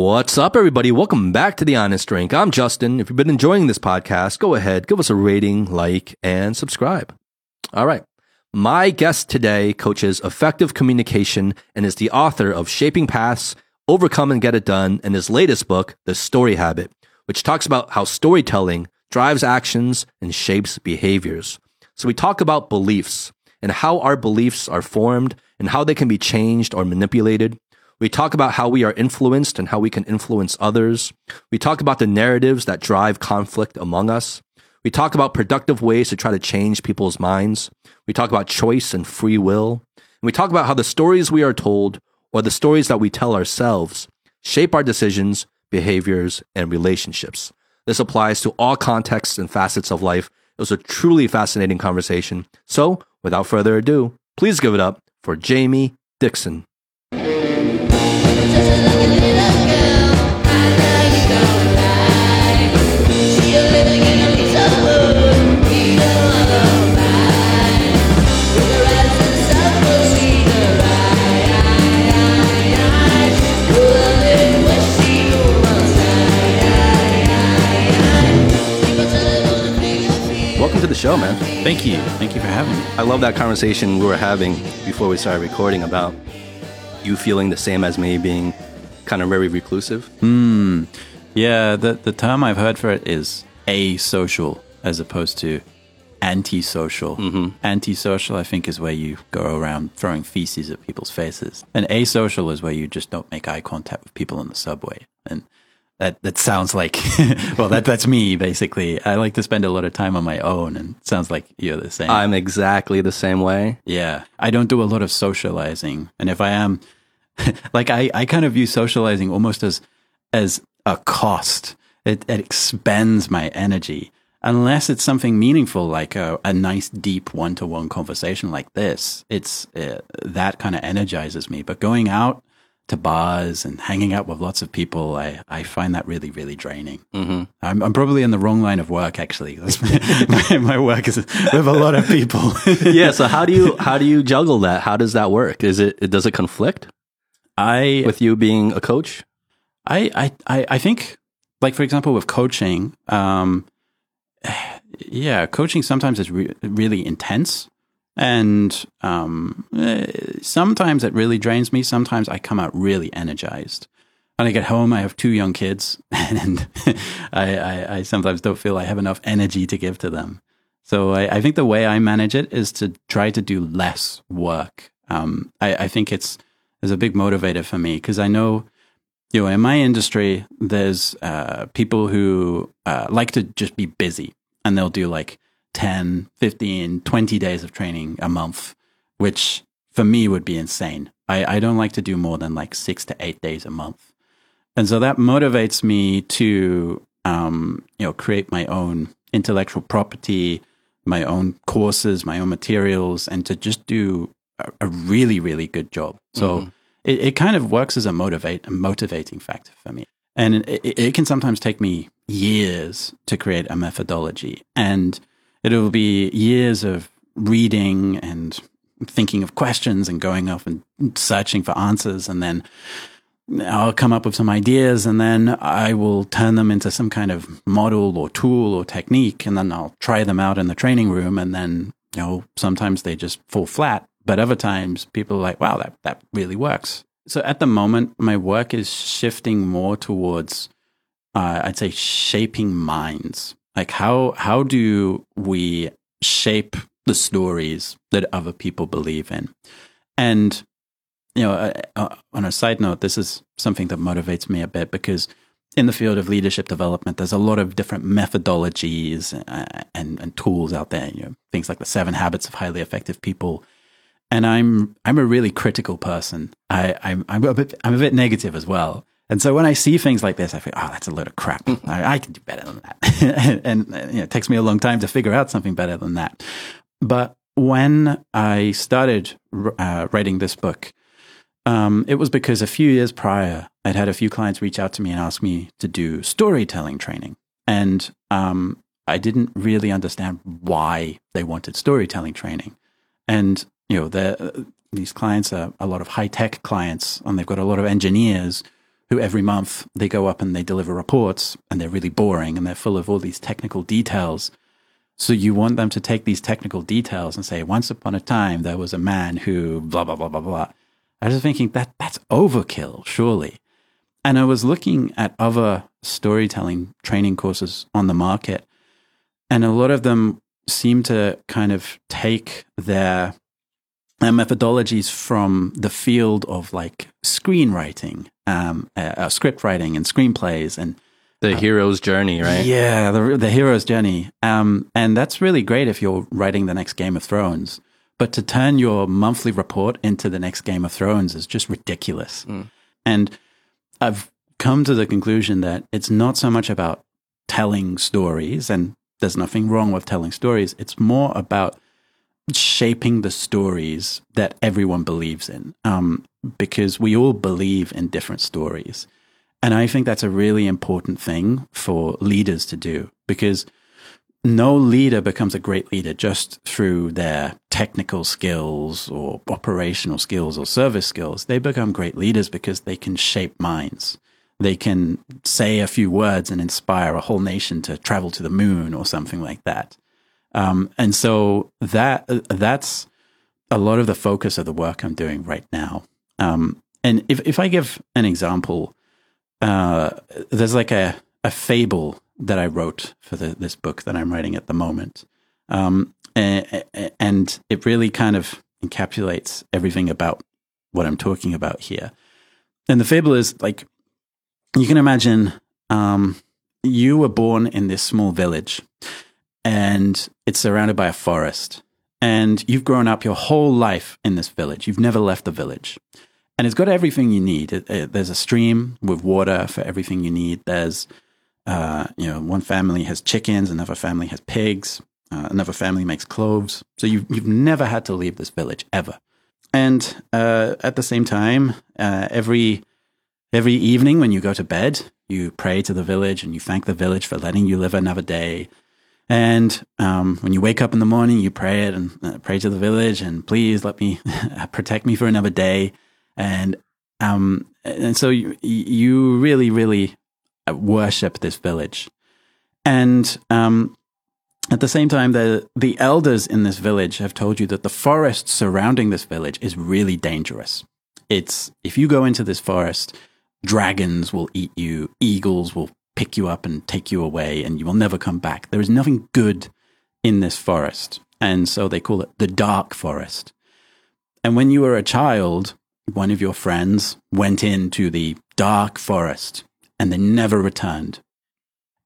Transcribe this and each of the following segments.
What's up, everybody? Welcome back to The Honest Drink. I'm Justin. If you've been enjoying this podcast, go ahead, give us a rating, like, and subscribe. All right. My guest today coaches effective communication and is the author of Shaping Paths, Overcome and Get It Done, and his latest book, The Story Habit, which talks about how storytelling drives actions and shapes behaviors. So we talk about beliefs and how our beliefs are formed and how they can be changed or manipulated. We talk about how we are influenced and how we can influence others. We talk about the narratives that drive conflict among us. We talk about productive ways to try to change people's minds. We talk about choice and free will. And we talk about how the stories we are told or the stories that we tell ourselves shape our decisions, behaviors, and relationships. This applies to all contexts and facets of life. It was a truly fascinating conversation. So, without further ado, please give it up for Jamie Dixon. Welcome to the show, man. Thank you. Thank you for having me. I love that conversation we were having before we started recording about you feeling the same as me, being kind of very reclusive. Hmm. Yeah, the the term I've heard for it is asocial as opposed to antisocial. Mm-hmm. Antisocial, I think, is where you go around throwing feces at people's faces, and asocial is where you just don't make eye contact with people in the subway. And that that sounds like well, that that's me basically. I like to spend a lot of time on my own, and it sounds like you're the same. I'm exactly the same way. Yeah. I don't do a lot of socializing. And if I am, like, I, I kind of view socializing almost as, as a cost. It, it expends my energy. Unless it's something meaningful, like a, a nice, deep one to one conversation like this, it's uh, that kind of energizes me. But going out to bars and hanging out with lots of people, I, I find that really, really draining. Mm-hmm. I'm, I'm probably in the wrong line of work, actually. my, my work is with a lot of people. yeah. So how do you how do you juggle that? How does that work? Is it does it conflict I with you being a coach? I, I, I I think, like for example, with coaching, um, yeah, coaching sometimes is re- really intense, and um, eh, sometimes it really drains me. Sometimes I come out really energized. When I get home, I have two young kids, and I, I, I sometimes don't feel I have enough energy to give to them. So I, I think the way I manage it is to try to do less work. Um, I, think it's is a big motivator for me because I know you know, in my industry, there's uh, people who uh, like to just be busy and they'll do like 10, 15, 20 days of training a month, which for me would be insane. I, I don't like to do more than like six to eight days a month. And so that motivates me to, um, you know, create my own intellectual property, my own courses, my own materials, and to just do a, a really, really good job. So it, it kind of works as a motivate a motivating factor for me. And it, it, it can sometimes take me years to create a methodology, and it'll be years of reading and thinking of questions and going off and searching for answers, and then I'll come up with some ideas, and then I will turn them into some kind of model or tool or technique, and then I'll try them out in the training room, and then you know sometimes they just fall flat, but other times people are like, wow, that that really works. So at the moment, my work is shifting more towards, uh, I'd say, shaping minds. Like how how do we shape the stories that other people believe in? And you know, uh, uh, on a side note, this is something that motivates me a bit because in the field of leadership development, there's a lot of different methodologies uh, and, and tools out there. You know, things like the Seven Habits of Highly Effective People and I'm I'm a really critical person. I, I'm I'm a bit I'm a bit negative as well. And so when I see things like this, I think, oh, that's a load of crap. I, I can do better than that. and, and you know, it takes me a long time to figure out something better than that. But when I started uh, writing this book, um, it was because a few years prior, I'd had a few clients reach out to me and ask me to do storytelling training. And um, I didn't really understand why they wanted storytelling training. And you know, the, these clients are a lot of high tech clients, and they've got a lot of engineers who every month they go up and they deliver reports and they're really boring and they're full of all these technical details. So you want them to take these technical details and say, once upon a time there was a man who blah blah blah blah blah. I was thinking that that's overkill, surely. And I was looking at other storytelling training courses on the market, and a lot of them seem to kind of take their, their methodologies from the field of like screenwriting, um, uh, uh, script writing, and screenplays, and the hero's journey, right? yeah, the the hero's journey. Um, and that's really great if you're writing the next Game of Thrones. But to turn your monthly report into the next Game of Thrones is just ridiculous. And I've come to the conclusion that it's not so much about telling stories, and there's nothing wrong with telling stories. It's more about shaping the stories that everyone believes in, um, because we all believe in different stories. And I think that's a really important thing for leaders to do because no leader becomes a great leader just through their technical skills or operational skills or service skills. They become great leaders because they can shape minds. They can say a few words and inspire a whole nation to travel to the moon or something like that. Um, and so that that's a lot of the focus of the work I'm doing right now. Um, and if if I give an example, uh, there's like a a fable that I wrote for the, this book that I'm writing at the moment, um, and, and it really kind of encapsulates everything about what I'm talking about here. And the fable is like you can imagine um, you were born in this small village and it's surrounded by a forest. And you've grown up your whole life in this village. You've never left the village. And it's got everything you need. It, it, there's a stream with water for everything you need. There's, uh, you know, one family has chickens, another family has pigs, uh, another family makes cloves. So you've, you've never had to leave this village ever. And uh, at the same time, uh, every every evening when you go to bed, you pray to the village and you thank the village for letting you live another day. And um, when you wake up in the morning, you pray it and uh, pray to the village and please let me protect me for another day. And um, and so you, you really, really worship this village. And um, at the same time, the the elders in this village have told you that the forest surrounding this village is really dangerous. It's if you go into this forest, dragons will eat you, eagles will pick you up and take you away, and you will never come back. There is nothing good in this forest. And so they call it the dark forest. And when you were a child, one of your friends went into the dark forest and they never returned.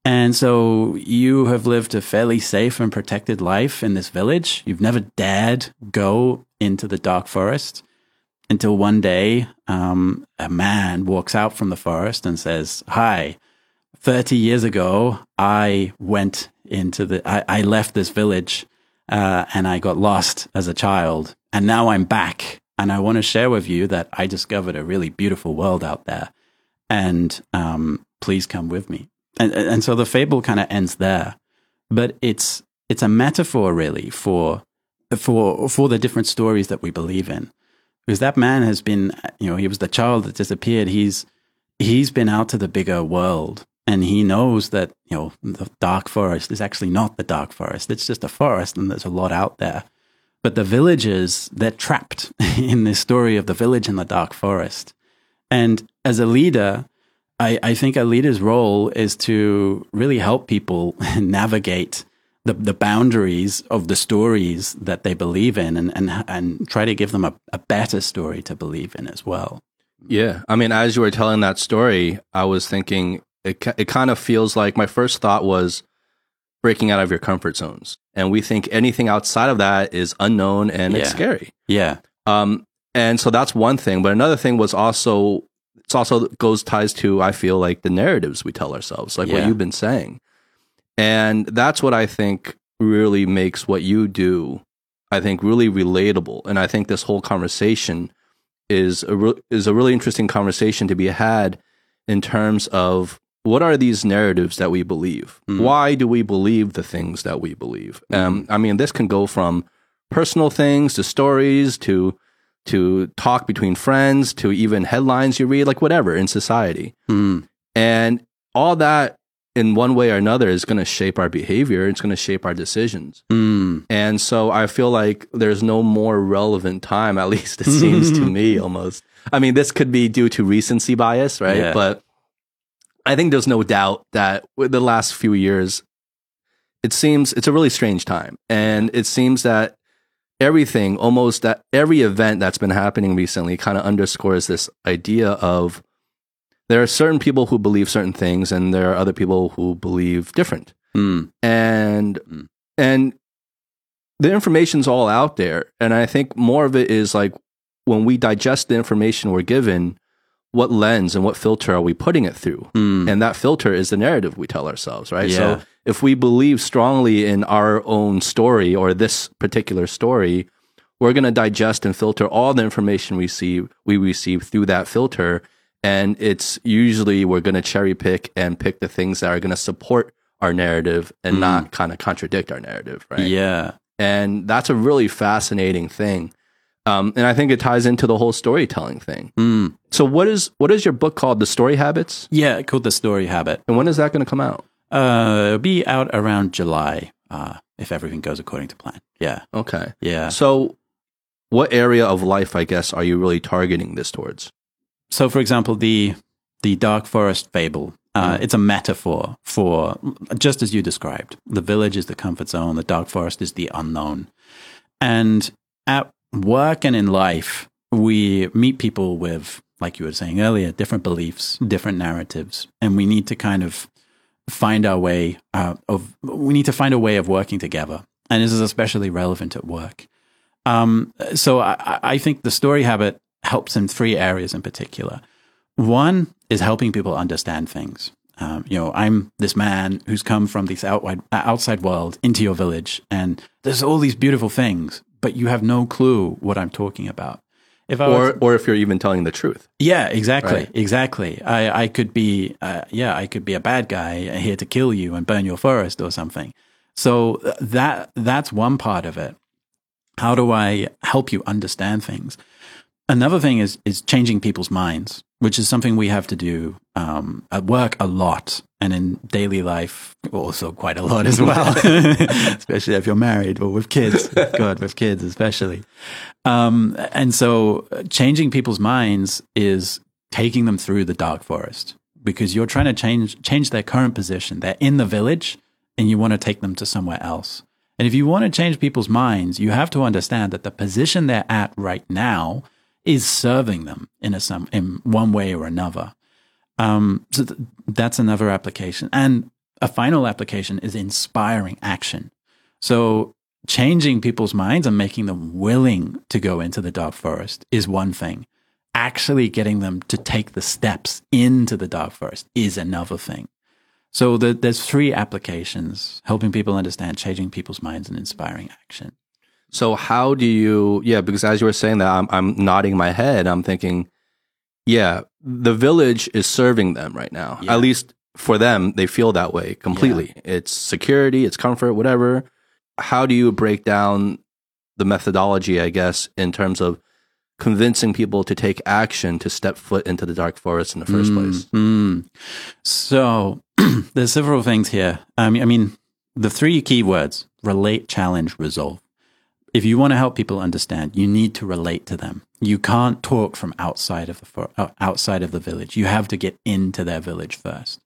And so you have lived a fairly safe and protected life in this village. You've never dared go into the dark forest until one day um, a man walks out from the forest and says, Hi, 30 years ago, I went into the, I, I left this village uh, and I got lost as a child. And now I'm back. And I want to share with you that I discovered a really beautiful world out there. And um, please come with me. And, and so the fable kind of ends there. But it's, it's a metaphor really for, for, for the different stories that we believe in. Because that man has been, you know, he was the child that disappeared. He's, he's been out to the bigger world and he knows that you know the dark forest is actually not the dark forest it's just a forest and there's a lot out there but the villagers they're trapped in this story of the village in the dark forest and as a leader I, I think a leader's role is to really help people navigate the, the boundaries of the stories that they believe in and, and, and try to give them a, a better story to believe in as well. Yeah. I mean, as you were telling that story, I was thinking it, it kind of feels like my first thought was breaking out of your comfort zones. And we think anything outside of that is unknown and it's scary. Yeah. Um, and so that's one thing. But another thing was also, it's also goes ties to, I feel like the narratives we tell ourselves, like what you've been saying. And that's what I think really makes what you do, I think, really relatable. And I think this whole conversation is a re- is a really interesting conversation to be had in terms of what are these narratives that we believe? Mhm. Why do we believe the things that we believe? Um, I mean, this can go from personal things to stories to to talk between friends, to even headlines you read, like whatever in society. Mm. And all that in one way or another is going to shape our behavior. It's going to shape our decisions. Mm. And so I feel like there's no more relevant time, at least it seems to me almost. I mean, this could be due to recency bias, right? Yeah. But I think there's no doubt that with the last few years, it seems it's a really strange time. And it seems that everything, almost that every event that's been happening recently kind of underscores this idea of there are certain people who believe certain things and there are other people who believe different Mm. and Mm. and the information's all out there and i think more of it is like when we digest the information we're given what lens and what filter are we putting it through Mm. and that filter is the narrative we tell ourselves right Yeah. so if we believe strongly in our own story or this particular story we're going to digest and filter all the information we see we receive through that filter and it's usually we're going to cherry pick and pick the things that are going to support our narrative and Mm. not kind of contradict our narrative right Yeah. and that's a really fascinating thing um, and i think it ties into the whole storytelling thing Mm. so what is what is your book called the story habits Yeah, called The Story Habit. and when is that going to come out Uh, it'll be out around July, uh, if everything goes according to plan. Yeah. okay Yeah. so what area of life i guess are you really targeting this towards So, for example, the the dark forest fable. Uh, It's a metaphor for just as you described. The village is the comfort zone. The dark forest is the unknown. And at work and in life, we meet people with, like you were saying earlier, different beliefs, different narratives, and we need to kind of find our way uh, of. We need to find a way of working together, and this is especially relevant at work. Um, so I, I- think the story habit helps in three areas in particular. One is helping people understand things. Um, you know, I'm this man who's come from this outside world into your village, and there's all these beautiful things, but you have no clue what I'm talking about. If I was- or or if you're even telling the truth yeah, exactly, Right. exactly. I, I could be, uh, yeah, I could be a bad guy here to kill you and burn your forest or something. So uh, that that's one part of it. How do I help you understand things? Another thing is is changing people's minds, which is something we have to do um, at work a lot and in daily life also quite a lot as well, especially if you're married or with kids. God, with kids especially. Um, and so changing people's minds is taking them through the dark forest because you're trying to change change their current position. They're in the village and you want to take them to somewhere else. And if you want to change people's minds, you have to understand that the position they're at right now is serving them in a some in one way or another. Um, so th- that's another application, and a final application is inspiring action. So changing people's minds and making them willing to go into the dark forest is one thing. Actually getting them to take the steps into the dark forest is another thing. So the, there's three applications: helping people understand, changing people's minds, and inspiring action. So how do you? Yeah, because as you were saying that, I'm I'm nodding my head. I'm thinking, yeah, the village is serving them right now. Yeah. At least for them, they feel that way completely. It's security, it's comfort, whatever. How do you break down the methodology? I guess in terms of convincing people to take action to step foot into the dark forest in the first place. Mm. So there's several things here. Um, I mean, the three key words: relate, challenge, resolve. If you want to help people understand, you need to relate to them. You can't talk from outside of the uh, outside of the village. You have to get into their village first.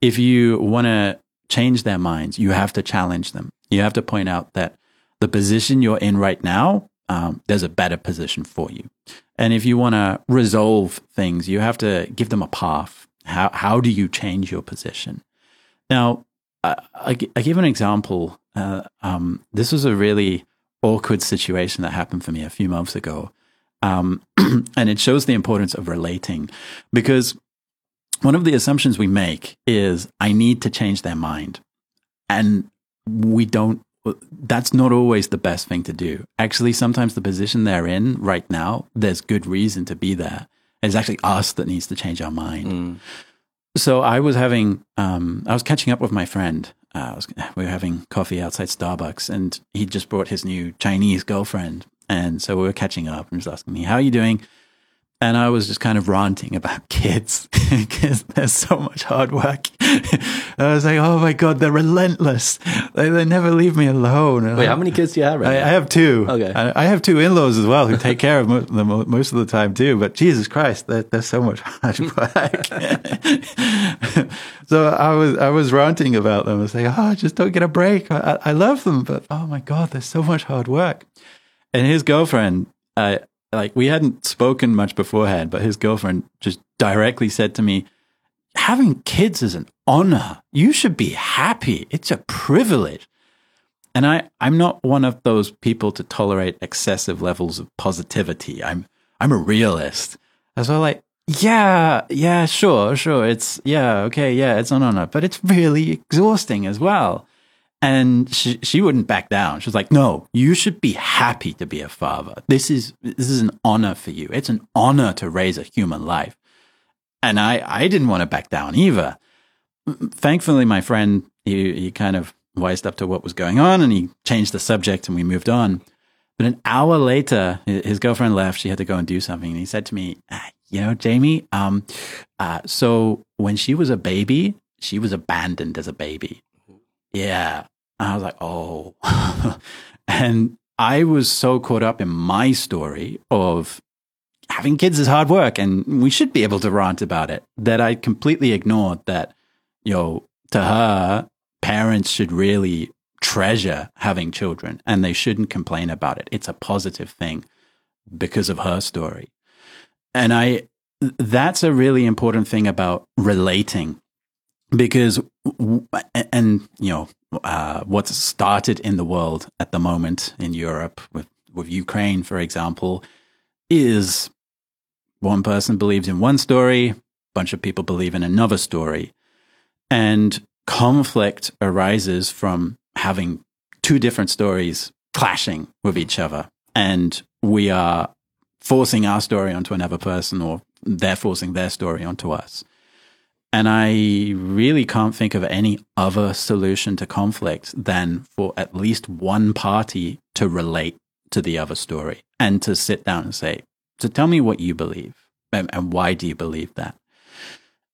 If you want to change their minds, you have to challenge them. You have to point out that the position you're in right now, um, there's a better position for you. And if you want to resolve things, you have to give them a path. How how do you change your position? Now, I, I, I give an example. Uh, um, this was a really awkward situation that happened for me a few months ago, um, and it shows the importance of relating, because one of the assumptions we make is I need to change their mind, and we don't. That's not always the best thing to do. Actually, sometimes the position they're in right now, there's good reason to be there. It's actually us that needs to change our mind. Mm. So I was having, um, I was catching up with my friend. Uh, was, we were having coffee outside Starbucks, and he just brought his new Chinese girlfriend. And so we were catching up and was asking me, How are you doing? And I was just kind of ranting about kids because there's so much hard work. I was like, oh my God, they're relentless. They, they never leave me alone. Wait, how many kids do you have right I, now? I have two. Okay. I, I have two in-laws as well who take care of mo- them most of the time too. But Jesus Christ, there, there's so much hard work. so I was I was ranting about them. I was like, oh, just don't get a break. I, I I love them, but oh my God, there's so much hard work. And his girlfriend, uh, like we hadn't spoken much beforehand, but his girlfriend just directly said to me, having kids is an honor. You should be happy. It's a privilege. And I, I'm not one of those people to tolerate excessive levels of positivity. I'm, I'm a realist. As well like, yeah, yeah, sure, sure. It's, yeah, okay, yeah, it's an honor, but it's really exhausting as well. And she, she wouldn't back down. She was like, no, you should be happy to be a father. This is, this is an honor for you. It's an honor to raise a human life. And I, I didn't want to back down either. Thankfully, my friend, he, he kind of wised up to what was going on and he changed the subject and we moved on. But an hour later, his girlfriend left. She had to go and do something. And he said to me, "Ah, You know, Jamie, um, uh, so when she was a baby, she was abandoned as a baby. Yeah. I was like, Oh. and I was so caught up in my story of having kids is hard work and we should be able to rant about it that I completely ignored that, you know, to her, parents should really treasure having children and they shouldn't complain about it. It's a positive thing because of her story. And I, that's a really important thing about relating because, and, you know, uh, what's started in the world at the moment in Europe with, with Ukraine, for example, is one person believes in one story, a bunch of people believe in another story. And conflict arises from having two different stories clashing with each other. And we are forcing our story onto another person or they're forcing their story onto us. And I really can't think of any other solution to conflict than for at least one party to relate to the other story and to sit down and say, So tell me what you believe and, and why do you believe that?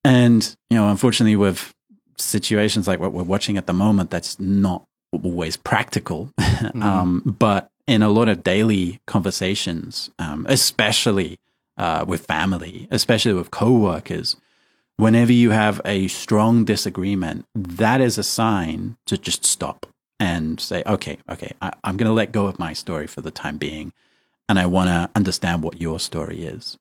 And, you know, unfortunately, with situations like what we're watching at the moment, that's not always practical. um, but in a lot of daily conversations, um, especially uh, with family, especially with coworkers, whenever you have a strong disagreement, that is a sign to just stop and say, okay, okay, I, I'm going to let go of my story for the time being. And I want to understand what your story is.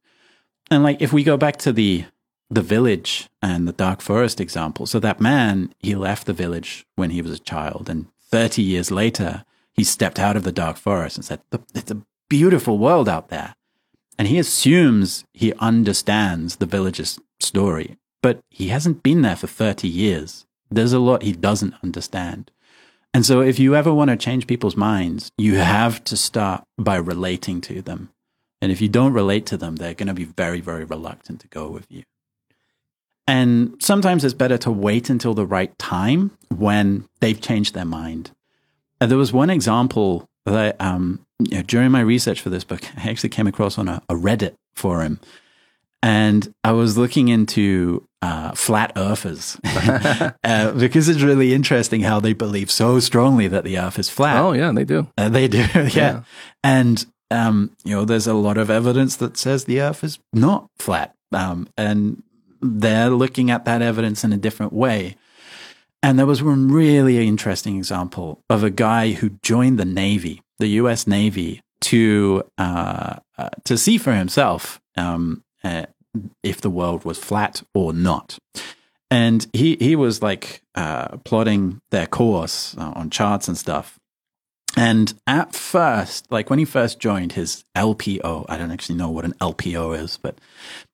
And like, if we go back to the, the village and the dark forest example. So that man, he left the village when he was a child and 30 years later, he stepped out of the dark forest and said, it's a beautiful world out there. And he assumes he understands the village's story, but he hasn't been there for 30 years. There's a lot he doesn't understand. And so if you ever want to change people's minds, you have to start by relating to them. And if you don't relate to them, they're going to be very, very reluctant to go with you. And sometimes it's better to wait until the right time when they've changed their mind. And there was one example that um, you know, during my research for this book, I actually came across on a, a Reddit forum. And I was looking into uh, flat earthers uh, because it's really interesting how they believe so strongly that the earth is flat. Oh, yeah, they do. Uh, they do, yeah. Yeah. And um, you know, there's a lot of evidence that says the Earth is not flat, um, and they're looking at that evidence in a different way. And there was one really interesting example of a guy who joined the Navy, the U.S. Navy, to uh, uh, to see for himself um, uh, if the world was flat or not. And he he was like uh, plotting their course uh, on charts and stuff. And at first, like when he first joined his LPO, I don't actually know what an LPO is, but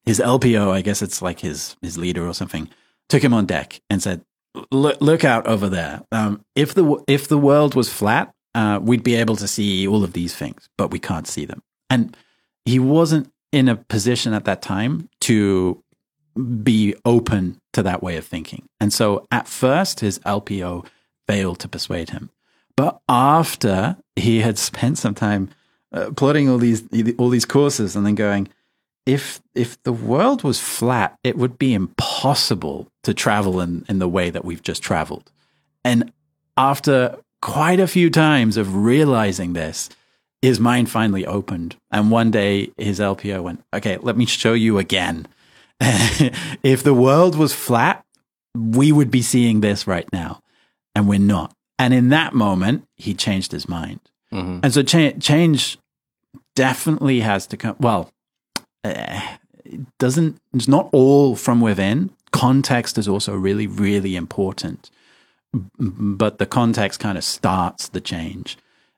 his LPO, I guess it's like his his leader or something, took him on deck and said, "Look, look out over there. Um, if the if the world was flat, uh, we'd be able to see all of these things, but we can't see them." And he wasn't in a position at that time to be open to that way of thinking. And so at first, his LPO failed to persuade him. But after he had spent some time uh, plotting all these all these courses and then going, if if the world was flat, it would be impossible to travel in, in the way that we've just traveled. And after quite a few times of realizing this, his mind finally opened. And one day his LPO went, okay, let me show you again. if the world was flat, we would be seeing this right now. And we're not. And in that moment, he changed his mind. Mhm. And so cha- change definitely has to come. Well, uh, it doesn't, it's not all from within. Context is also really, really important. But the context kind of starts the change.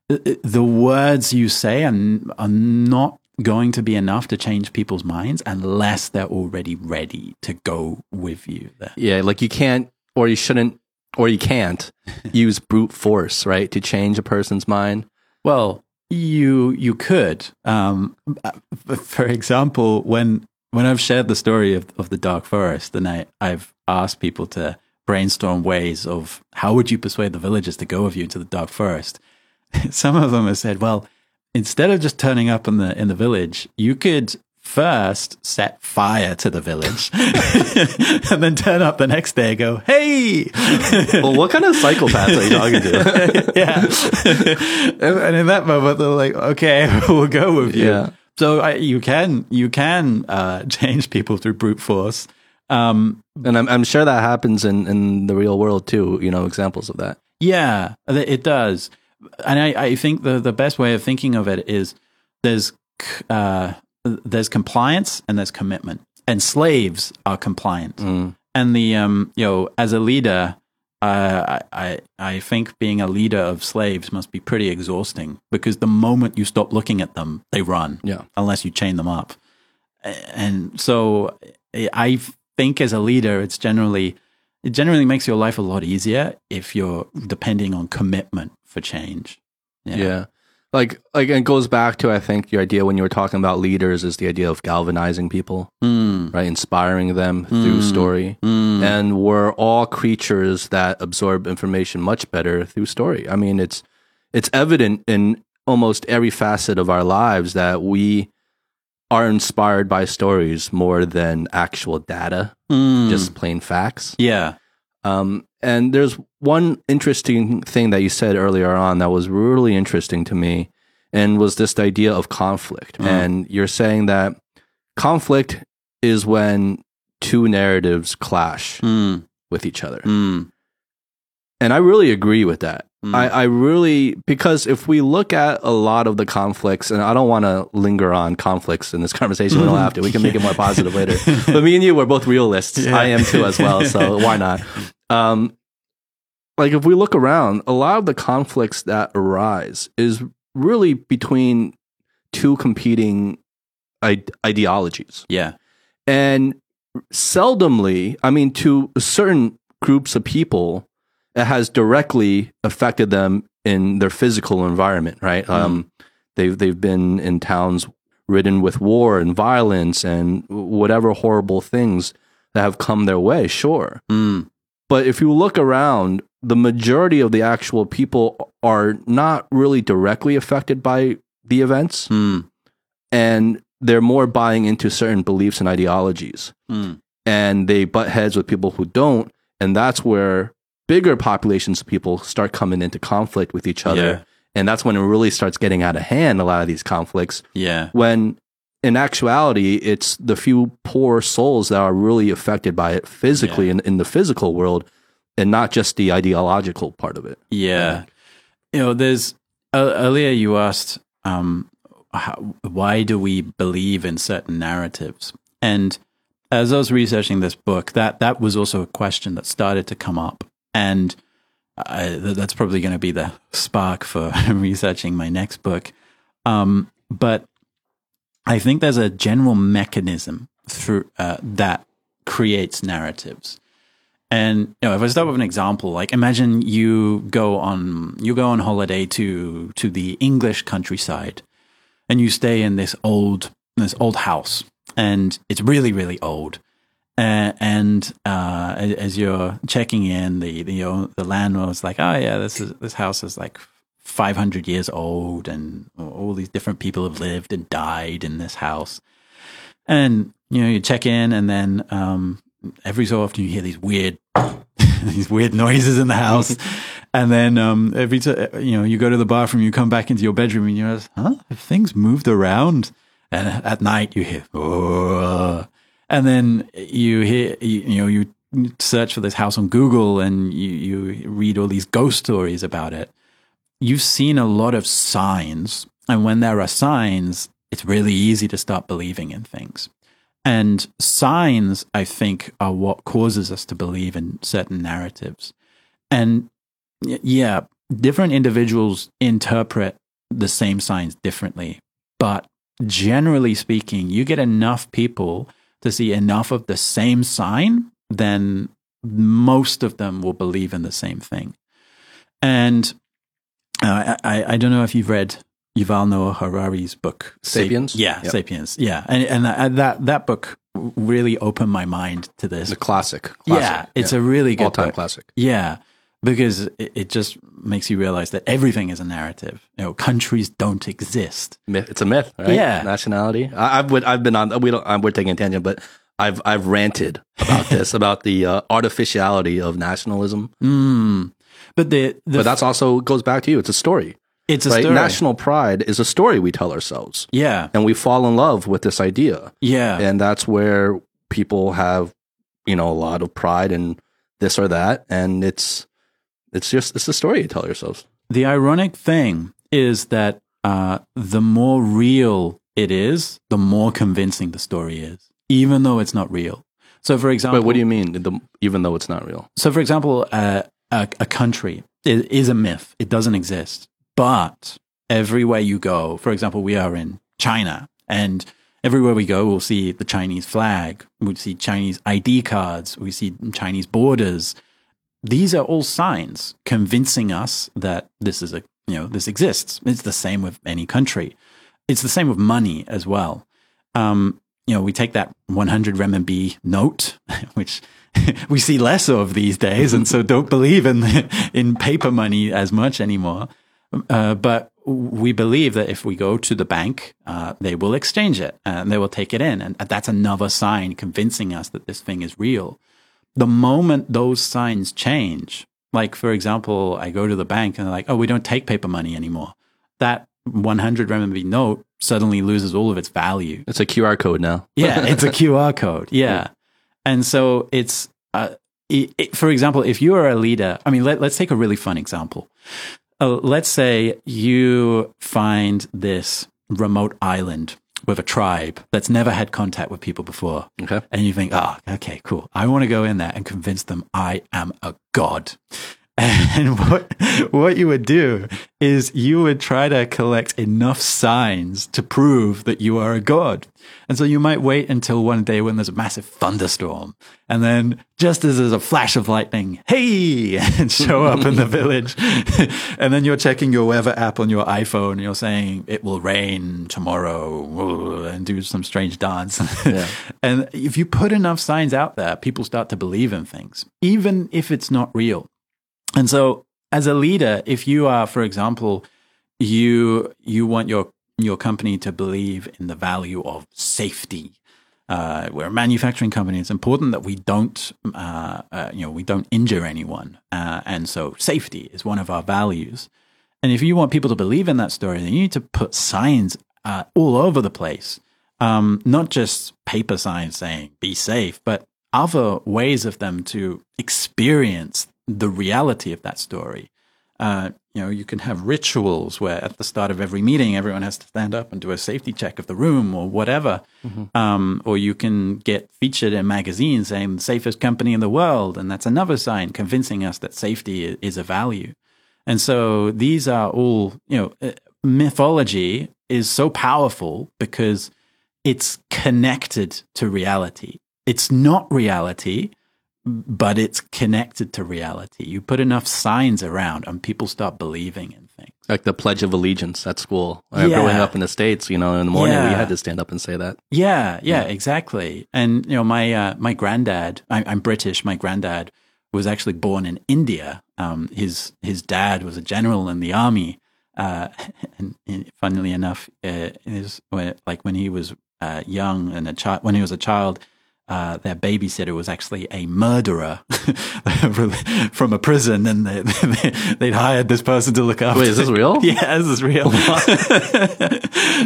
Uh, uh, The words you say are, are not going to be enough to change people's minds unless they're already ready to go with you there. Yeah, like you can't, or you shouldn't, or you can't use brute force, right, to change a person's mind. Well, you you could. Um, for example, when when I've shared the story of, of the dark forest, and I I've asked people to brainstorm ways of how would you persuade the villagers to go with you into the dark forest. Some of them have said, well, instead of just turning up in the in the village, you could first set fire to the village and then turn up the next day and go, hey, Well, what kind of psychopaths are you talking to? yeah. and, and in that moment, they're like, okay, we'll go with you. Yeah. So I, you can you can uh, change people through brute force. Um, and I'm, I'm sure that happens in, in the real world too, you know, examples of that. yeah, it does. And I, I think the, the best way of thinking of it is there's uh, there's compliance and there's commitment, and slaves are compliant. Mm. and the um you know as a leader uh, I, I I think being a leader of slaves must be pretty exhausting because the moment you stop looking at them, they run Yeah. unless you chain them up. And so I think as a leader, it's generally it generally makes your life a lot easier if you're depending on commitment for change. Yeah. Like, like it goes back to, I think, your idea when you were talking about leaders is the idea of galvanizing people, Mm, right? Inspiring them through story. mm, And we're all creatures that absorb information much better through story. I mean, it's, it's evident in almost every facet of our lives that we are inspired by stories more than actual data, mm. just plain facts. yeah. Um, and there's one interesting thing that you said earlier on that was really interesting to me, and was this idea of conflict. Mm. And you're saying that conflict is when two narratives clash Mm, with each other. mm, And I really agree with that. mm. I, I really, because if we look at a lot of the conflicts, and I don't want to linger on conflicts in this conversation, we don't have to. We can make it more positive later. But me and you, we're both realists. Yeah. I am too, as well. So why not? Um, like if we look around, a lot of the conflicts that arise is really between two competing I- ideologies, yeah. and seldomly, I mean, to certain groups of people, it has directly affected them in their physical environment. Right? Um, they've they've been in towns ridden with war and violence and whatever horrible things that have come their way. Sure. Mm, But if you look around, the majority of the actual people are not really directly affected by the events, mm, and they're more buying into certain beliefs and ideologies. mm. And they butt heads with people who don't. And that's where bigger populations of people start coming into conflict with each other. Yeah. And that's when it really starts getting out of hand, a lot of these conflicts Yeah. when in actuality it's the few poor souls that are really affected by it physically Yeah. in, in the physical world and not just the ideological part of it Yeah. You know, there's uh, earlier you asked, um, how, why do we believe in certain narratives? And as I was researching this book, that that was also a question that started to come up, and I, that's probably going to be the spark for researching my next book. Um, but I think there's a general mechanism through uh, that creates narratives. And you know, if I start with an example, like imagine you go on you go on holiday to to the English countryside, and you stay in this old this old house, and it's really really old. Uh, and uh, as- you're checking in, the the the landlord's like, "Oh yeah, this is this house is like 500 years old and all these different people have lived and died in this house. And, you know, you check in and then um, every so often you hear these weird, these weird noises in the house. and then um, every time, you know, you go to the bathroom, you come back into your bedroom and you're like, huh? Have things moved around? And at night you hear, oh. And then you hear, you, you know, you search for this house on Google and you, you read all these ghost stories about it. You've seen a lot of signs. And when there are signs, it's really easy to start believing in things. And signs, I think, are what causes us to believe in certain narratives. And yeah, different individuals interpret the same signs differently. But generally speaking, you get enough people to see enough of the same sign, then most of them will believe in the same thing. And uh, I, I don't know if you've read Yuval Noah Harari's book, Sapiens. yeah, Yep. Sapiens. Yeah, and and that that, that book really opened my mind to this. The classic. classic. yeah, it's a really good all time classic. Yeah, because it, it just makes you realize that everything is a narrative. You know, countries don't exist. Myth. It's a myth, right? Yeah. Nationality. I, I've I've been on. We don't. we're taking a tangent, but I've I've ranted about this about the uh, artificiality of nationalism. Mm. But the, the But that's also goes back to you. It's a story, it's a right? story. National pride is a story we tell ourselves, yeah, and we fall in love with this idea, yeah, and that's where people have, you know, a lot of pride in this or that, and it's it's just it's a story you tell yourselves. The ironic thing is that uh, the more real it is, the more convincing the story is, even though it's not real. So, for example, But what do you mean? The, even though it's not real, So, for example, uh, a, a country is, is a myth. It doesn't exist. But everywhere you go, for example, we are in China, and everywhere we go, we'll see the Chinese flag. we'll see Chinese ID cards. We see Chinese borders. These are all signs convincing us that this is a you know this exists. It's the same with any country. It's the same with money as well. Um, you know, we take that 100 renminbi note, which we see less of these days, and so don't believe in in paper money as much anymore. Uh, but we believe that if we go to the bank, uh, they will exchange it and they will take it in, and that's another sign convincing us that this thing is real. The moment those signs change, like for example, I go to the bank and they're like, "Oh, we don't take paper money anymore," that 100 renminbi note suddenly loses all of its value. it's a QR code now. Yeah, it's a QR code. Yeah. And so it's, uh, it, it- for example, if you are a leader, I mean, let, let's take a really fun example. Uh, let's say you find this remote island with a tribe that's never had contact with people before. Okay. And you think, oh, okay, cool. I want to go in there and convince them I am a god. And what what you would do is you would try to collect enough signs to prove that you are a god. And so you might wait until one day when there's a massive thunderstorm, and then just as there's a flash of lightning, hey, and show up in the village, and then you're checking your weather app on your iPhone, and you're saying it will rain tomorrow, and do some strange dance. Yeah. and if you put enough signs out there, people start to believe in things, even if it's not real. And so, as a leader, if you are, for example, you you want your your company to believe in the value of safety. Uh, we're a manufacturing company. It's important that we don't, uh, uh, you know, we don't injure anyone, uh, and so safety is one of our values. And if you want people to believe in that story, then you need to put signs uh, all over the place, um, not just paper signs saying "be safe," but other ways of them to experience the reality of that story. Uh, you know, you can have rituals where at the start of every meeting, everyone has to stand up and do a safety check of the room or whatever. Um, or you can get featured in magazines saying the safest company in the world. And that's another sign convincing us that safety is a value. And so these are all, you know, uh, mythology is so powerful because it's connected to reality. It's not reality, but it's connected to reality. You put enough signs around and people start believing in things. Like the Pledge of Allegiance at school. Yeah. Growing up in the States, you know, in the morning we had to stand up and say that. Yeah, yeah, exactly. And you know, my uh, my granddad, I, I'm British. My granddad was actually born in India. Um, his his dad was a general in the army, uh, and, and funnily enough, uh, is when, like when he was uh, young and a child, when he was a child, uh, their babysitter was actually a murderer from a prison, and they, they, would hired this person to look after. Wait, is this real? yeah, this is real.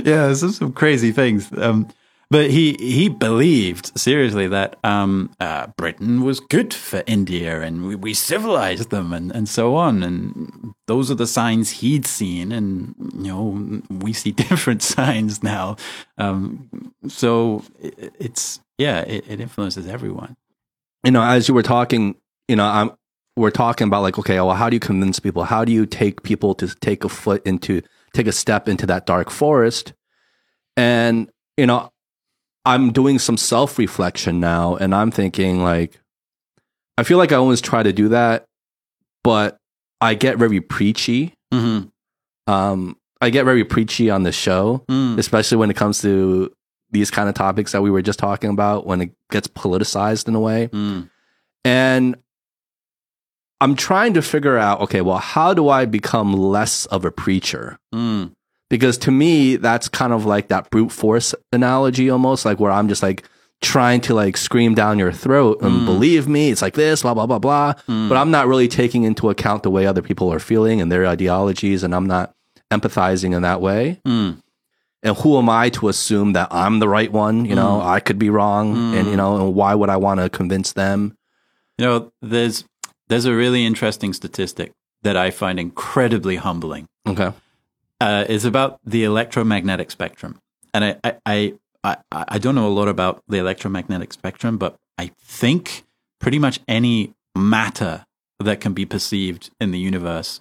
yeah, this is some crazy things. Um, but he he believed seriously that um, uh, Britain was good for India and we, we, civilized them and, and so on. And those are the signs he'd seen. And, you know, we see different signs now. Um, so it, it's, yeah, it, it influences everyone. You know, as you were talking, you know, I'm, we're talking about like, okay, well, how do you convince people? How do you take people to take a foot into, take a step into that dark forest? And, you know, I'm doing some self reflection now and I'm thinking like I feel like I always try to do that, but I get very preachy. Mm-hmm. Um, I get very preachy on the show, mm. especially when it comes to these kind of topics that we were just talking about when it gets politicized in a way. Mm. And I'm trying to figure out, okay, well, how do I become less of a preacher? Mm because to me that's kind of like that brute force analogy almost like where i'm just like trying to like scream down your throat and mm. believe me it's like this blah blah blah blah mm. but i'm not really taking into account the way other people are feeling and their ideologies and i'm not empathizing in that way mm. And who am i to assume that i'm the right one you know mm. i could be wrong and you mm. know and why would i want to convince them you know there's there's a really interesting statistic that i find incredibly humbling okay uh, is about the electromagnetic spectrum. And I, I, I, I, don't know a lot about the electromagnetic spectrum, but I think pretty much any matter that can be perceived in the universe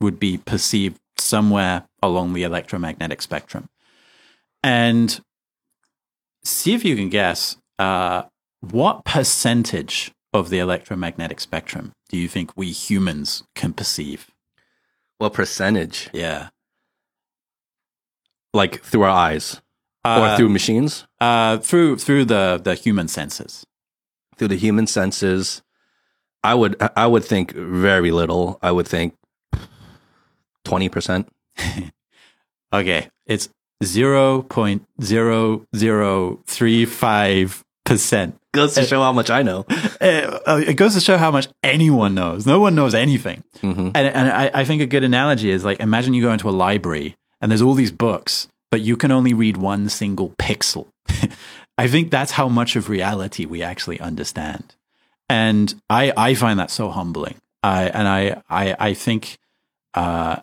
would be perceived somewhere along the electromagnetic spectrum. And see if you can guess uh, what percentage of the electromagnetic spectrum do you think we humans can perceive? What percentage? Yeah like through our eyes uh, or through machines? Uh, through through the the human senses. Through the human senses, I would I would think very little. I would think twenty percent. okay, it's zero point zero zero three five percent. Goes to show how much I know. Uh, it goes to show how much anyone knows. No one knows anything. Mm-hmm. And, and I, I think a good analogy is like imagine you go into a library and there's all these books, but you can only read one single pixel. I think that's how much of reality we actually understand. And I, I find that so humbling. I, and I, I, I think, uh,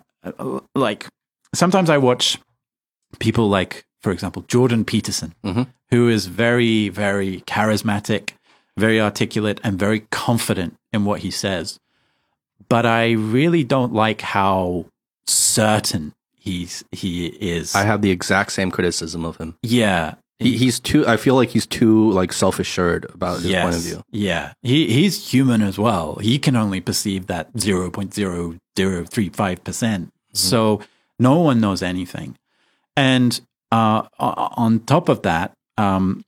like sometimes I watch people like, for example, Jordan Peterson, mm-hmm. who is very, very charismatic, very articulate, and very confident in what he says. But I really don't like how certain he's he is. I have the exact same criticism of him. Yeah, he, he's too. I feel like he's too like self assured about his yes, point of view. Yeah, he he's human as well. He can only perceive that zero point zero zero three five percent. Mm-hmm. So no one knows anything, and uh, on top of that, um,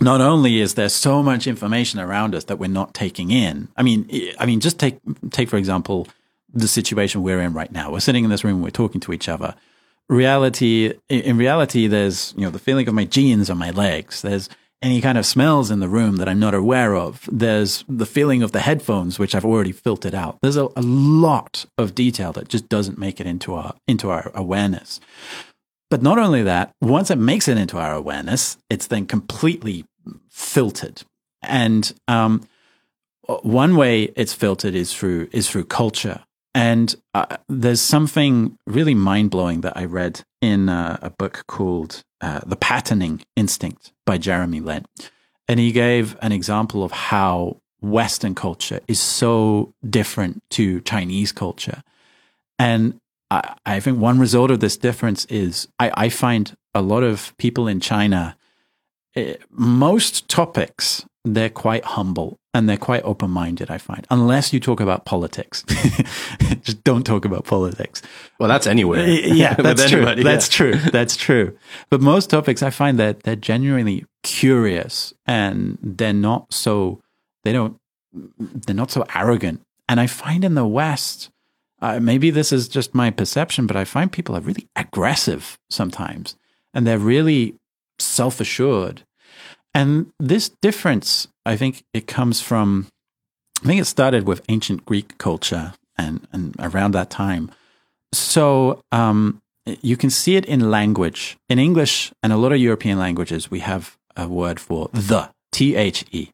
not only is there so much information around us that we're not taking in. I mean, I mean, just take take for example the situation we're in right now. We're sitting in this room, we're talking to each other. Reality, in reality, there's, you know, the feeling of my jeans on my legs. There's any kind of smells in the room that I'm not aware of. There's the feeling of the headphones, which I've already filtered out. There's a, a lot of detail that just doesn't make it into our, into our awareness. But not only that, once it makes it into our awareness, it's then completely filtered. And, um, one way it's filtered is through is through culture and uh, there's something really mind blowing that I read in uh, a book called uh, The Patterning Instinct by Jeremy Lent. And he gave an example of how Western culture is so different to Chinese culture. And I, I think one result of this difference is I, I find a lot of people in China, eh, most topics they're quite humble and they're quite open minded, I find, unless you talk about politics. Just don't talk about politics. Well, that's anywhere. Yeah, that's true. Anybody, that's true. That's true. But most topics, I find that they're genuinely curious and they're not so, they don't, they're not so arrogant. And I find in the West, uh, maybe this is just my perception, but I find people are really aggressive sometimes, and they're really self assured. And this difference, I think, it comes from. I think it started with ancient Greek culture and, and around that time. So um, you can see it in language. In English and a lot of European languages, we have a word for the, T H E.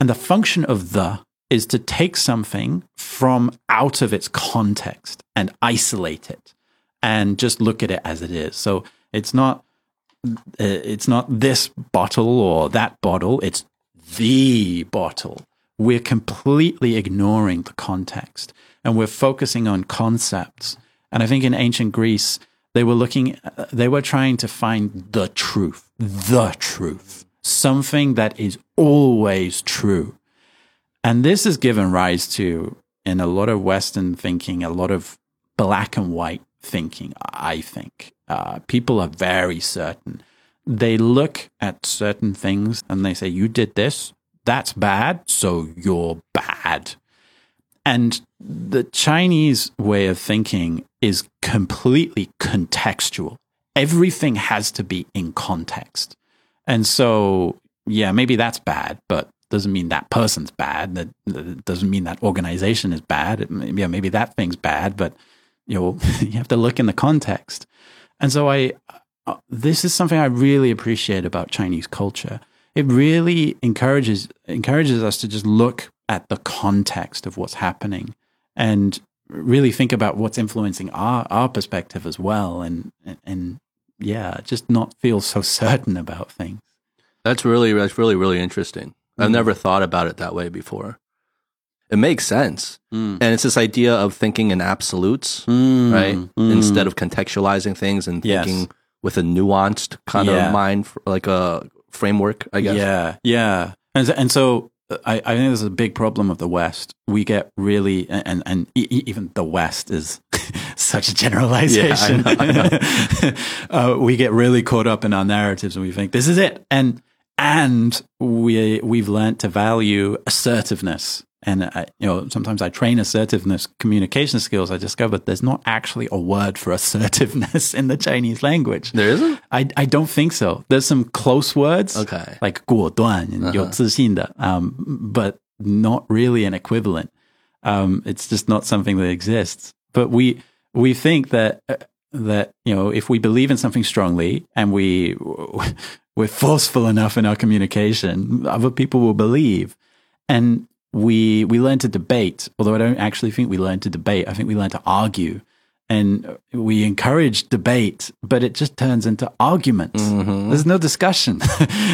And the function of the is to take something from out of its context and isolate it and just look at it as it is. So it's not uh, it's not this bottle or that bottle, it's the bottle. We're completely ignoring the context and we're focusing on concepts. And I think in ancient Greece, they were looking, they were trying to find the truth, the truth, something that is always true. And this has given rise to, in a lot of Western thinking, a lot of black and white thinking, I think. Uh, people are very certain. They look at certain things and they say, You did this, that's bad, so you're bad. And the Chinese way of thinking is completely contextual. Everything has to be in context. And so, yeah, maybe that's bad, but doesn't mean that person's bad. That, doesn't mean that organization is bad. It, yeah, maybe that thing's bad, but you know, you have to look in the context. And so I, uh, this is something I really appreciate about Chinese culture. It really encourages encourages us to just look at the context of what's happening and really think about what's influencing our, our perspective as well and, and, and yeah just not feel so certain about things that's really that's really really interesting mm. i've never thought about it that way before it makes sense mm. and it's this idea of thinking in absolutes mm. right mm. instead of contextualizing things and thinking yes. with a nuanced kind yeah. of mind like a framework i guess yeah yeah and, and so I, I think this is a big problem of the West. We get really, and and even the West is such a generalization. Yeah, I know, I know. uh, we get really caught up in our narratives, and we think this is it, and and we we've learned to value assertiveness and I, you know sometimes I train assertiveness communication skills. I discovered there's not actually a word for assertiveness in the Chinese language. There isn't. I I don't think so. There's some close words, okay, like 果断 and uh-huh. 有自信的, um, but not really an equivalent. Um, it's just not something that exists. But we we think that uh, that you know if we believe in something strongly and we we're forceful enough in our communication, other people will believe. And we we learn to debate. Although I don't actually think we learn to debate. I think we learn to argue and we encourage debate, but it just turns into arguments. Mm-hmm. There's no discussion.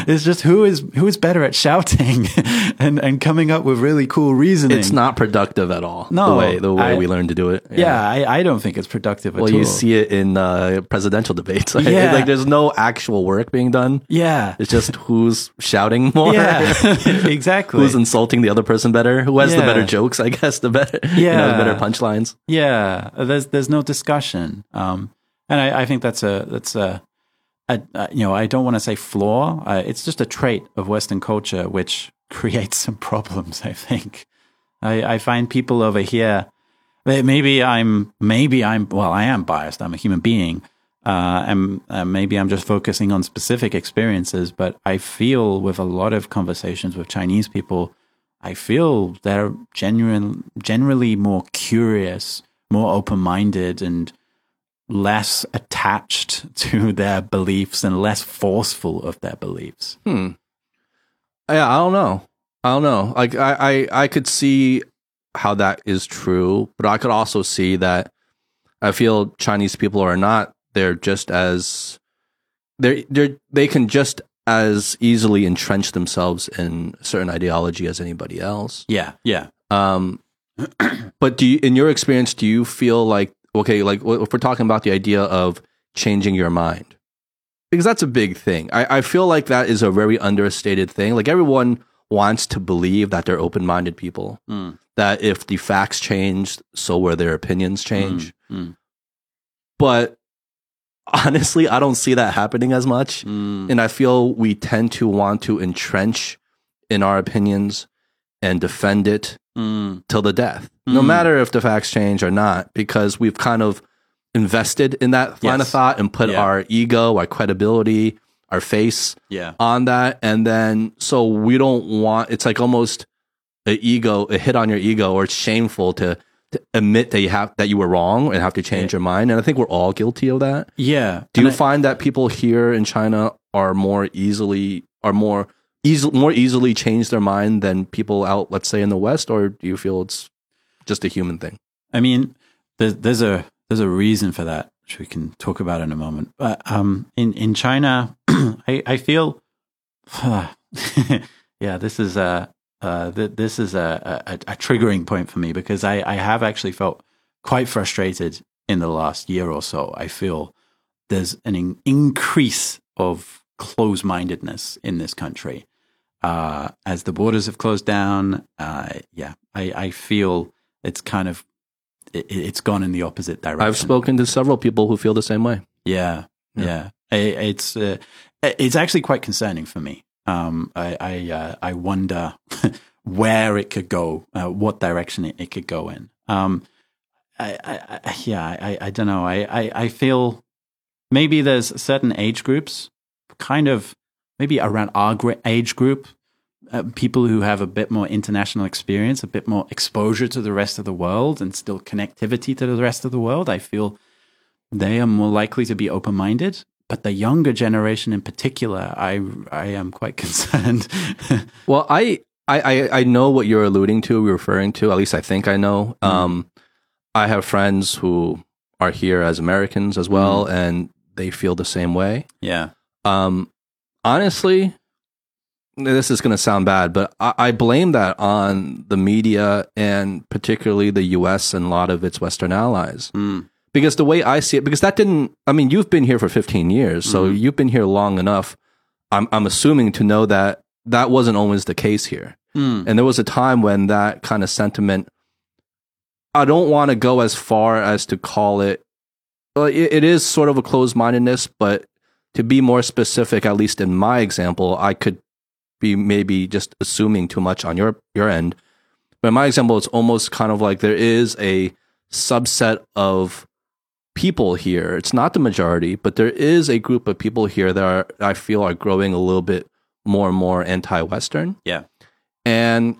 it's just who is who is better at shouting and, and coming up with really cool reasoning. It's not productive at all. No, the way the way I, we learn to do it. Yeah, yeah I, I, don't think it's productive. Well, you see it in uh, presidential debates. Right? Yeah. like there's no actual work being done. Yeah, it's just who's shouting more. Yeah, exactly. who's insulting the other person better? Who has yeah. the better jokes? I guess the better. Yeah, you know, the better punchlines. Yeah, there's there's no discussion. Um, and I, I, think that's a that's a, a, a, you know I don't want to say flaw. Uh, it's just a trait of Western culture which creates some problems. I think I, I find people over here. Maybe I'm maybe I'm well. I am biased. I'm a human being. Uh, and uh, maybe I'm just focusing on specific experiences, but I feel with a lot of conversations with Chinese people, I feel they're genuine, generally more curious more open minded and less attached to their beliefs and less forceful of their beliefs. Hmm. Yeah, I don't know. I don't know. Like I, I, I could see how that is true, but I could also see that I feel Chinese people are not. They're just as they're they they can just as easily entrench themselves in certain ideology as anybody else. Yeah, yeah. Um, but do you, in your experience, do you feel like okay, like if we're talking about the idea of changing your mind, because that's a big thing. I, I feel like that is a very understated thing. Like everyone wants to believe that they're open-minded people. Mm. That if the facts change, so will their opinions change. Mm. Mm. But honestly, I don't see that happening as much. Mm. And I feel we tend to want to entrench in our opinions and defend it Mm. till the death, no Mm. matter if the facts change or not, because we've kind of invested in that line of thought and put Yeah. our ego, our credibility, our face Yeah. on that. And then, so we don't want, it's like almost an ego, a hit on your ego, or it's shameful to, to admit that you have, that you were wrong and have to change your mind. And I think we're all guilty of that. Yeah. Do you I- find that people here in China are more easily, are more, easy, more easily change their mind than people out, let's say in the West, or do you feel it's just a human thing? I mean, there's there's a there's a reason for that, which we can talk about in a moment. But um, in in China, I I feel, yeah, this is a uh, th- this is a, a a triggering point for me because I I have actually felt quite frustrated in the last year or so. I feel there's an in- increase of close mindedness in this country. Uh, as the borders have closed down, uh, yeah, I, I feel it's kind of it, it's gone in the opposite direction. I've spoken to several people who feel the same way. Yeah, Yeah. yeah. I- it's uh, it's actually quite concerning for me. Um, I I, uh, I wonder where it could go, uh, what direction it, it could go in. Um, I, I, I yeah, I, I don't know. I, I, I feel maybe there's certain age groups, kind of maybe around our age group, uh, people who have a bit more international experience, a bit more exposure to the rest of the world, and still connectivity to the rest of the world. I feel they are more likely to be open minded. But the younger generation in particular, I I am quite concerned. Well, I, I, I- know what you're alluding to, referring to. At least I think I know. Um, I have friends who are here as Americans as well, and they feel the same way. yeah. Um, honestly, this is going to sound bad, but I, I blame that on the media and particularly the U.S. and a lot of its Western allies. Mm. Because the way I see it, because that didn't, I mean, you've been here for 15 years, so Mhm. you've been here long enough. I'm, I'm assuming to know that that wasn't always the case here. Mm. And there was a time when that kind of sentiment, I don't want to go as far as to call it, well, it, it is sort of a closed mindedness, but to be more specific, at least in my example, I could be maybe just assuming too much on your, your end. But in my example, it's almost kind of like there is a subset of people here. It's not the majority, but there is a group of people here that are, I feel are growing a little bit more and more anti Western. Yeah. And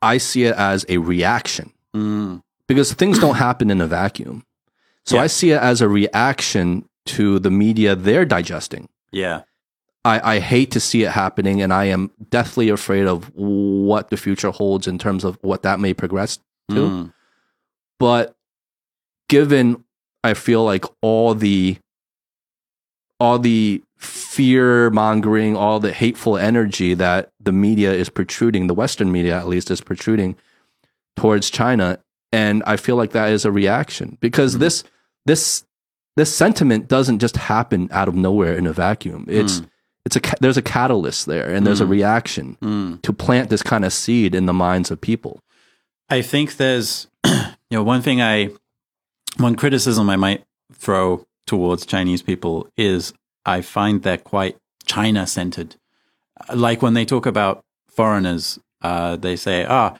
I see it as a reaction Mm. because things don't happen in a vacuum. So Yeah. I see it as a reaction to the media they're digesting. Yeah. I, I hate to see it happening, and I am deathly afraid of what the future holds in terms of what that may progress to. Mm. But given, I feel like all the all the fear mongering, all the hateful energy that the media is protruding, the Western media at least is protruding towards China, and I feel like that is a reaction because Mhm. this this this sentiment doesn't just happen out of nowhere in a vacuum. It's Mm. it's a ca- there's a catalyst there, and there's a Mm. reaction Mm. to plant this kind of seed in the minds of people. I think there's, you know, one thing I, one criticism I might throw towards Chinese people is I find they're quite China centered. Like when they talk about foreigners, uh, they say, ah,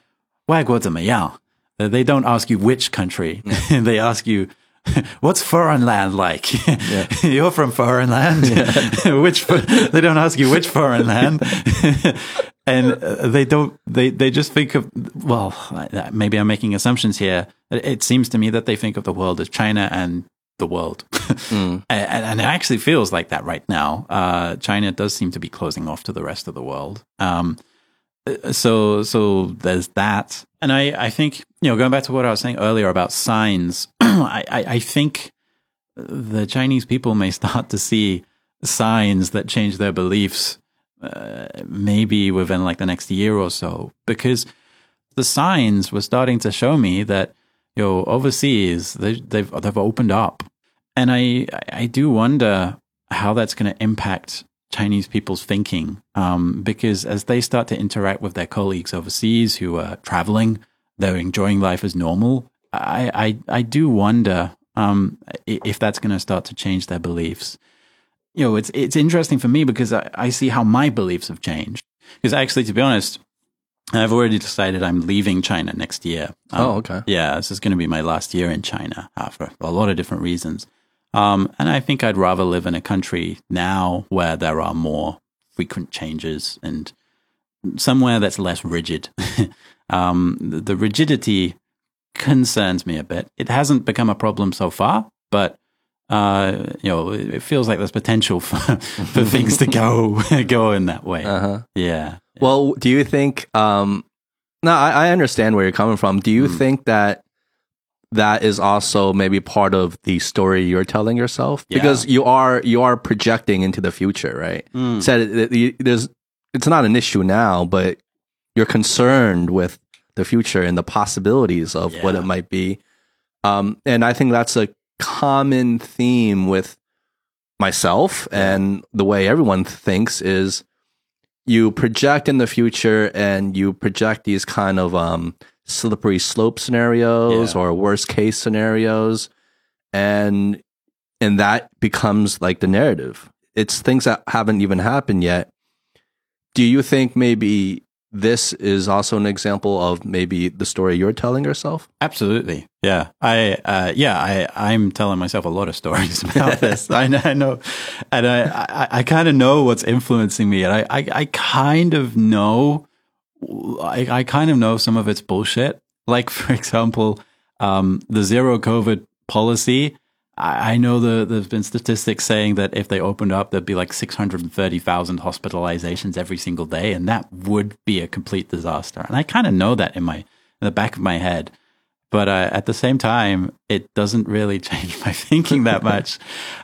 外国怎么样? Uh, They don't ask you which country. they ask you, what's foreign land like? You're from foreign land. which, fo- they don't ask you which foreign land. and uh, they don't, they, they just think of, well, maybe I'm making assumptions here. It, seems to me that they think of the world as China and the world. Mm. and, and it actually feels like that right now. Uh, China does seem to be closing off to the rest of the world. Um, so, so there's that. And I, I think, you know, going back to what I was saying earlier about signs, I, I, I think the Chinese people may start to see signs that change their beliefs, uh, maybe within like the next year or so, because the signs were starting to show me that, you know, overseas, they, they've, they've opened up. And I, I do wonder how that's going to impact Chinese people's thinking. Um, because as they start to interact with their colleagues overseas who are traveling, they're enjoying life as normal. I, I, I do wonder um, if that's going to start to change their beliefs. You know, it's it's interesting for me because I, I see how my beliefs have changed. Because actually, to be honest, I've already decided I'm leaving China next year. Um, oh, okay. Yeah, this is going to be my last year in China uh, for a lot of different reasons. Um, and I think I'd rather live in a country now where there are more frequent changes and somewhere that's less rigid. um, the, the rigidity concerns me a bit. It hasn't become a problem so far, but uh, you know, it feels like there's potential for, for things to go go in that way. Uh-huh. Yeah. Well, do you think? Um, no, I, I understand where you're coming from. Do you Mm. think that that is also maybe part of the story you're telling yourself? Yeah. Because you are you are projecting into the future, right? Mm. Said it- there's it's not an issue now, but you're concerned with the future and the possibilities of what it might be. Um, and I think that's a common theme with myself and the way everyone thinks is you project in the future and you project these kind of um, slippery slope scenarios Yeah. or worst case scenarios and and that becomes like the narrative it's things that haven't even happened yet do you think maybe this is also an example of maybe the story you're telling yourself Absolutely. Yeah. I, uh, yeah, I, I'm telling myself a lot of stories about this. I know, I know. And I, I, I kind of know what's influencing me. And I, I, I kind of know, I, I kind of know some of it's bullshit. Like, for example, um, the zero COVID policy. I, I know the, there's been statistics saying that if they opened up, there'd be like 630,000 hospitalizations every single day. And that would be a complete disaster. And I kind of know that in my, in the back of my head but uh, at the same time, it doesn't really change my thinking that much,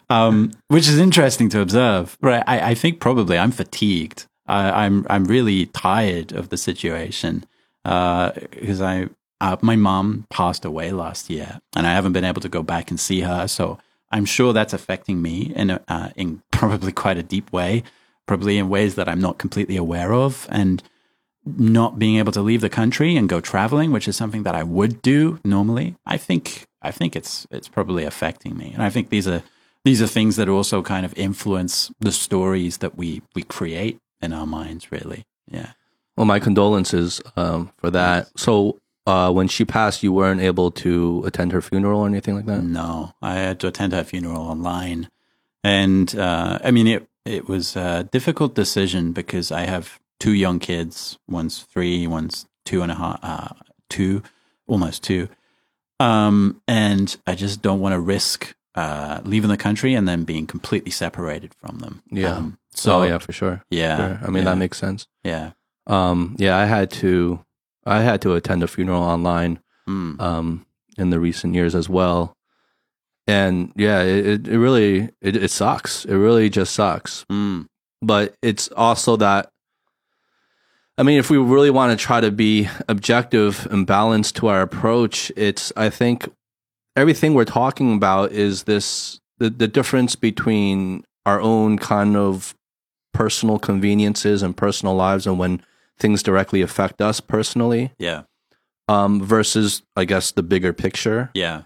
um, which is interesting to observe. Right? I, I think probably I'm fatigued. I, I'm I'm really tired of the situation because I uh, my mom passed away last year, and I haven't been able to go back and see her. So I'm sure that's affecting me in a, uh, in probably quite a deep way, probably in ways that I'm not completely aware of, and not being able to leave the country and go traveling, which is something that I would do normally, I think I think it's it's probably affecting me. And I think these are these are things that also kind of influence the stories that we we create in our minds, really. Yeah. well my condolences um, for that so uh, when she passed you weren't able to attend her funeral or anything like that No, I had to attend her funeral online, and uh, I mean it. It was a difficult decision because I have two young kids. One's three, one's two and a half, uh, two, almost two, um, and I just don't want to risk uh, leaving the country and then being completely separated from them. Yeah. Um, so oh yeah for sure yeah, Sure. I mean yeah, that makes sense. yeah. Um, yeah, I had to, I had to attend a funeral online Mm, um, in the recent years as well, and yeah, it, it, it really it, it sucks. It really just sucks. mm, But it's also that, I mean, if we really want to try to be objective and balanced to our approach, it's I think everything we're talking about is this the the difference between our own kind of personal conveniences and personal lives and when things directly affect us personally. Yeah, um, versus I guess the bigger picture. Yeah,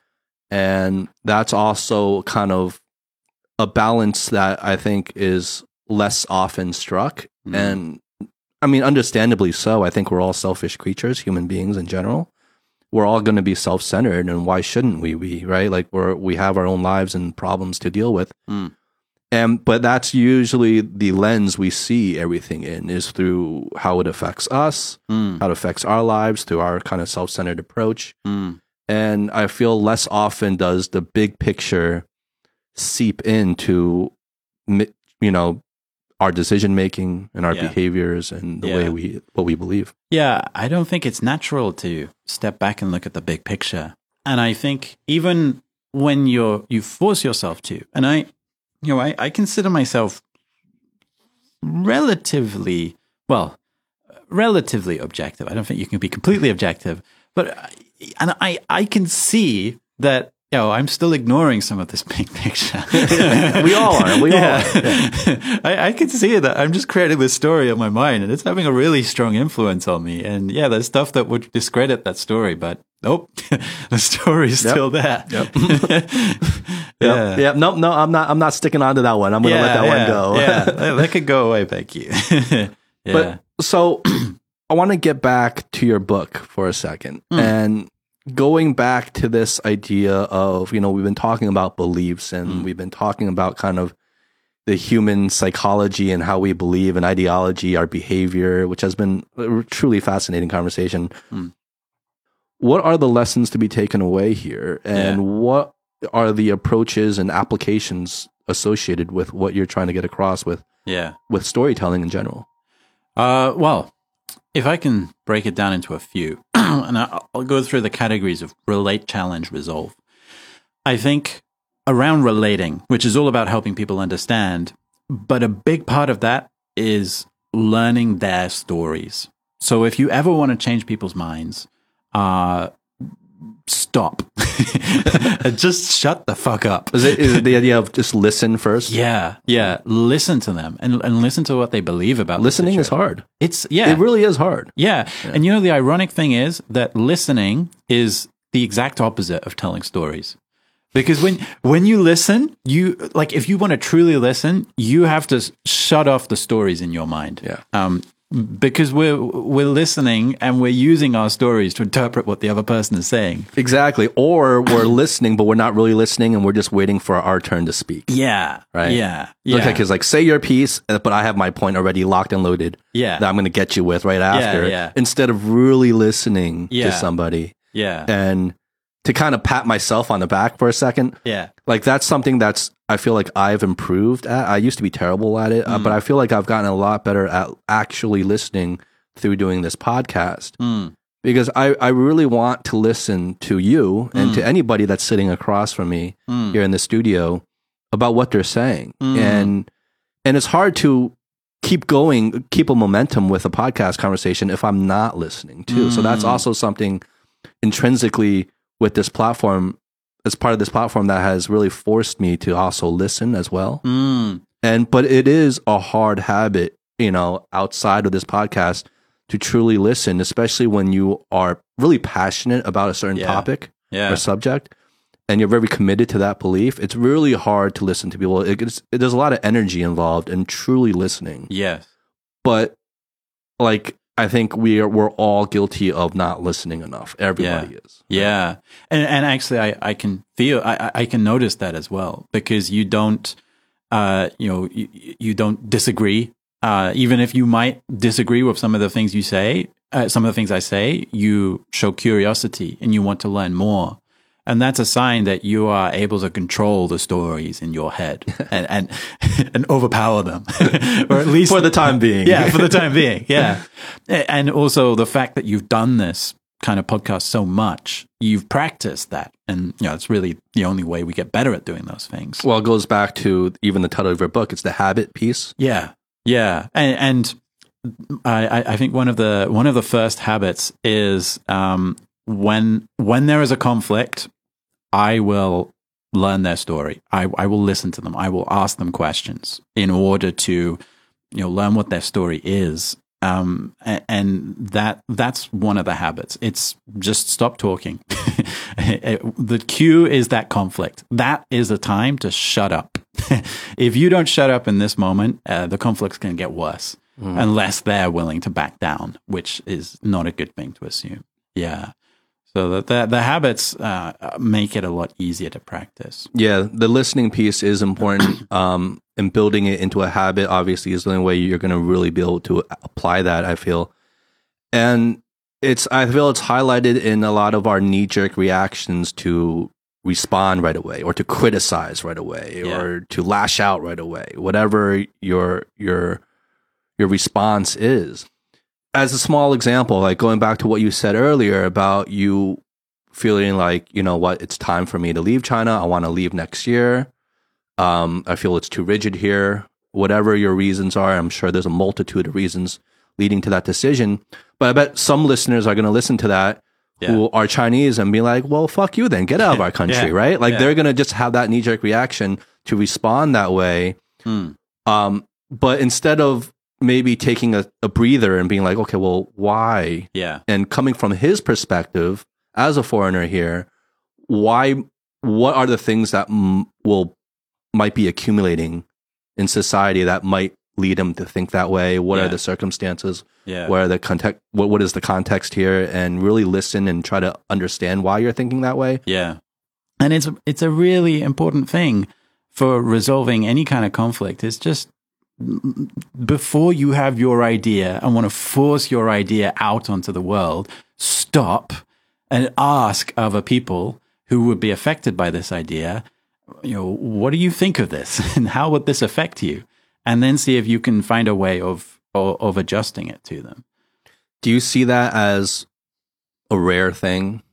and that's also kind of a balance that I think is less often struck. Mm. and I mean understandably so. I think we're all selfish creatures human beings in general we're all going to be self-centered and why shouldn't we be right? Like we're we have our own lives and problems to deal with. Mm. and but that's usually the lens we see everything in is through how it affects us mm, how it affects our lives through our kind of self-centered approach. Mm, and I feel less often does the big picture seep into you know our decision making and our Yeah. behaviors and the way we what we believe. Yeah, I don't think it's natural to step back and look at the big picture. And I think even when you're you force yourself to, and I you know, I, I consider myself relatively well, relatively objective. I don't think you can be completely objective, but and I I can see that know, I'm still ignoring some of this big picture. We all are. We all Yeah. are. I, I can see that I'm just creating this story in my mind and it's having a really strong influence on me. And yeah, there's stuff that would discredit that story, but nope, the story's Yep. still there. Yep. yeah. Yeah. No, no, I'm not. I'm not sticking on to that one. I'm going to let that yeah, one go. yeah, that, could go away. Thank you. yeah. But so I want to get back to your book for a second Mm. and going back to this idea of, you know, we've been talking about beliefs and Mm. we've been talking about kind of the human psychology and how we believe and ideology, our behavior, which has been a truly fascinating conversation. Mm. What are the lessons to be taken away here? And Yeah. what are the approaches and applications associated with what you're trying to get across with, Yeah. with storytelling in general? Uh, well, if I can break it down into a few, and I'll go through the categories of relate, challenge, resolve. I think around relating, which is all about helping people understand, but a big part of that is learning their stories. So if you ever want to change people's minds, uh, stop. Just shut the fuck up. Is it, is it the idea of just listen first? Yeah, yeah. Listen to them and, and listen to what they believe about Listening is hard. It's yeah, It really is hard. yeah. And you know the ironic thing is that listening is the exact opposite of telling stories. Because when when you listen, you like if you want to truly listen, you have to shut off the stories in your mind. Yeah. Um because we're we're listening and we're using our stories to interpret what the other person is saying. Exactly. Or we're listening, but we're not really listening and we're just waiting for our turn to speak. Yeah. Right. Yeah. Yeah. Okay, because like say your piece, but I have my point already locked and loaded yeah. that I'm going to get you with right after. yeah. Instead of really listening Yeah. to somebody yeah. and to kind of pat myself on the back for a second, Yeah. like that's something that's I feel like I've improved at. I used to be terrible at it, uh, Mm. but I feel like I've gotten a lot better at actually listening through doing this podcast. Mm. because I, I really want to listen to you and to anybody that's sitting across from me Mm. here in the studio about what they're saying. Mm. And and it's hard to keep going, keep a momentum with a podcast conversation if I'm not listening too. So that's Mm. also something intrinsically with this platform as part of this platform that has really forced me to also listen as well. Mm. And but it is a hard habit, you know, outside of this podcast to truly listen, especially when you are really passionate about a certain Yeah. topic Yeah. or subject and you're very committed to that belief. It's really hard to listen to people. It, it's, there's a lot of energy involved in truly listening. Yes. But like I think we are we're all guilty of not listening enough. Everybody is. Yeah, and and actually, I I can feel I I- I can notice that as well because you don't, uh, you know, you, you don't disagree. Uh, even if you might disagree with some of the things you say, uh, some of the things I say, you show curiosity and you want to learn more. And that's a sign that you are able to control the stories in your head and and, and overpower them, or at least For the time being. yeah, for the time being. Yeah. And also the fact that you've done this kind of podcast so much, you've practiced that. And, you know, it's really the only way we get better at doing those things. Well, it goes back to even the title of your book. It's the habit piece. Yeah. Yeah. And, and I, I- I think one of the, one of the first habits is, um, when, when there is a conflict, I will learn their story. I, I will listen to them. I will ask them questions in order to, you know, learn what their story is. Um, and that that's one of the habits. It's just stop talking. the cue is that conflict. That is a time to shut up. if you don't shut up in this moment, uh, the conflict's going to get worse unless they're willing to back down, which is not a good thing to assume. Yeah. So the the, the habits uh, make it a lot easier to practice. Yeah, the listening piece is important. um, and building it into a habit, obviously, is the only way you're going to really be able to apply that. I feel, and it's I feel it's highlighted in a lot of our knee jerk reactions to respond right away, or to criticize right away, Yeah. or to lash out right away. Whatever your your your response is. As a small example, like going back to what you said earlier about you feeling like you know what it's time for me to leave china i want to leave next year um, i feel it's too rigid here whatever your reasons are i'm sure there's a multitude of reasons leading to that decision but i bet some listeners are going to listen to that who are chinese and be like well fuck you then get out of our country Yeah. right like Yeah. they're going to just have that knee-jerk reaction to respond that way Hmm. um, but instead of maybe taking a, a breather and being like okay well why Yeah. and coming from his perspective as a foreigner here why what are the things that m- will might be accumulating in society that might lead him to think that way? What Yeah. are the circumstances? Yeah. What are the context? What what is the context here? And really listen and try to understand why you're thinking that way. Yeah. And it's it's a really important thing for resolving any kind of conflict. It's just before you have your idea and want to force your idea out onto the world, stop and ask other people who would be affected by this idea, you know, what do you think of this and how would this affect you? And then see if you can find a way of of, of adjusting it to them. Do you see that as a rare thing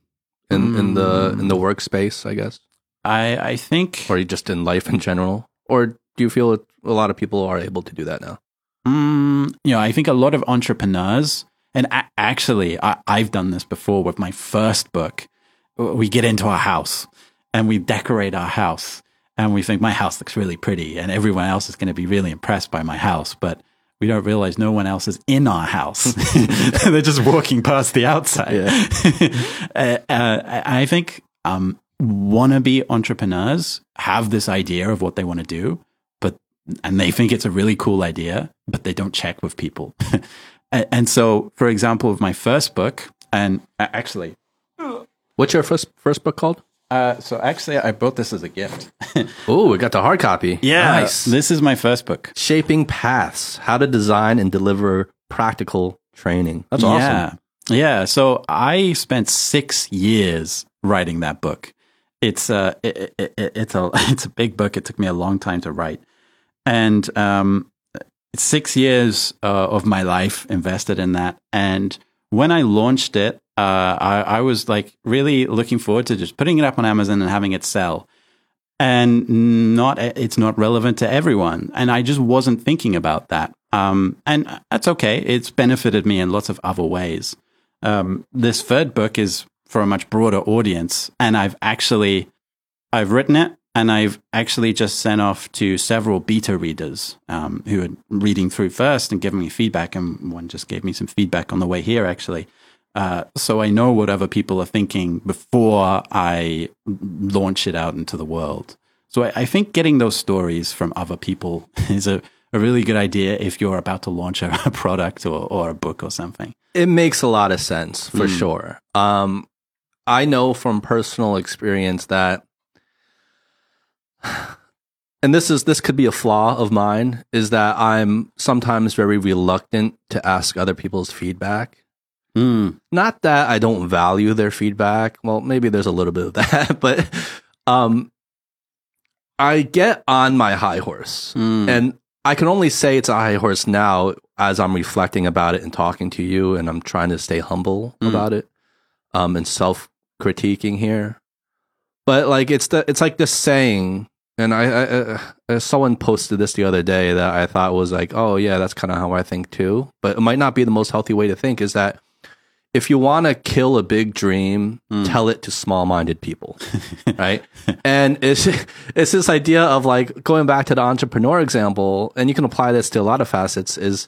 in, in the in the Mm. workspace? I guess, I I think or just in life in general, or do you feel a lot of people are able to do that now? Mm, you know, I think a lot of entrepreneurs, and a- actually, I, I've done this before with my first book. We get into our house and we decorate our house, and we think my house looks really pretty, and everyone else is going to be really impressed by my house, but we don't realize no one else is in our house. They're just walking past the outside. uh, uh, I think um, wannabe entrepreneurs have this idea of what they want to do, and they think it's a really cool idea, but they don't check with people. and, so, for example, with my first book, and uh, actually, What's your first first book called? uh, so actually, I bought this as a gift. Oh, we got the hard copy. nice. this is my first book. Shaping paths: How to design and deliver practical training. That's awesome. Yeah. Yeah. So I spent six years writing that book. It's a, it, it, it- it's a, it's a big book. It took me a long time to write. And, um, six years uh, of my life invested in that. And when I launched it, uh, I, I was like really looking forward to just putting it up on Amazon and having it sell. And not, it's not relevant to everyone. And I just wasn't thinking about that. Um, and that's okay. It's benefited me in lots of other ways. Um, this third book is for a much broader audience, and I've actually I've written it, and I've actually just sent off to several beta readers um, who are reading through first and giving me feedback, and one just gave me some feedback on the way here, actually. Uh, so I know what other people are thinking before I launch it out into the world. So I, I think getting those stories from other people is a, a really good idea if you're about to launch a, a product or, or a book or something. It makes a lot of sense for sure. Um, I know from personal experience that, and this is this could be a flaw of mine, is that I'm sometimes very reluctant to ask other people's feedback. Mm. Not that I don't value their feedback. Well, maybe there's a little bit of that, but um, I get on my high horse, Mm. and I can only say it's a high horse now as I'm reflecting about it and talking to you, and I'm trying to stay humble Mm. about it, um, and self critiquing here. But like it's the it's like this saying, and I, I, uh, uh, someone posted this the other day that I thought was like, oh yeah, that's kind of how I think too. But it might not be the most healthy way to think. Is that if you want to kill a big dream, tell it to small-minded people, right? and it's it's this idea of like going back to the entrepreneur example, and you can apply this to a lot of facets. Is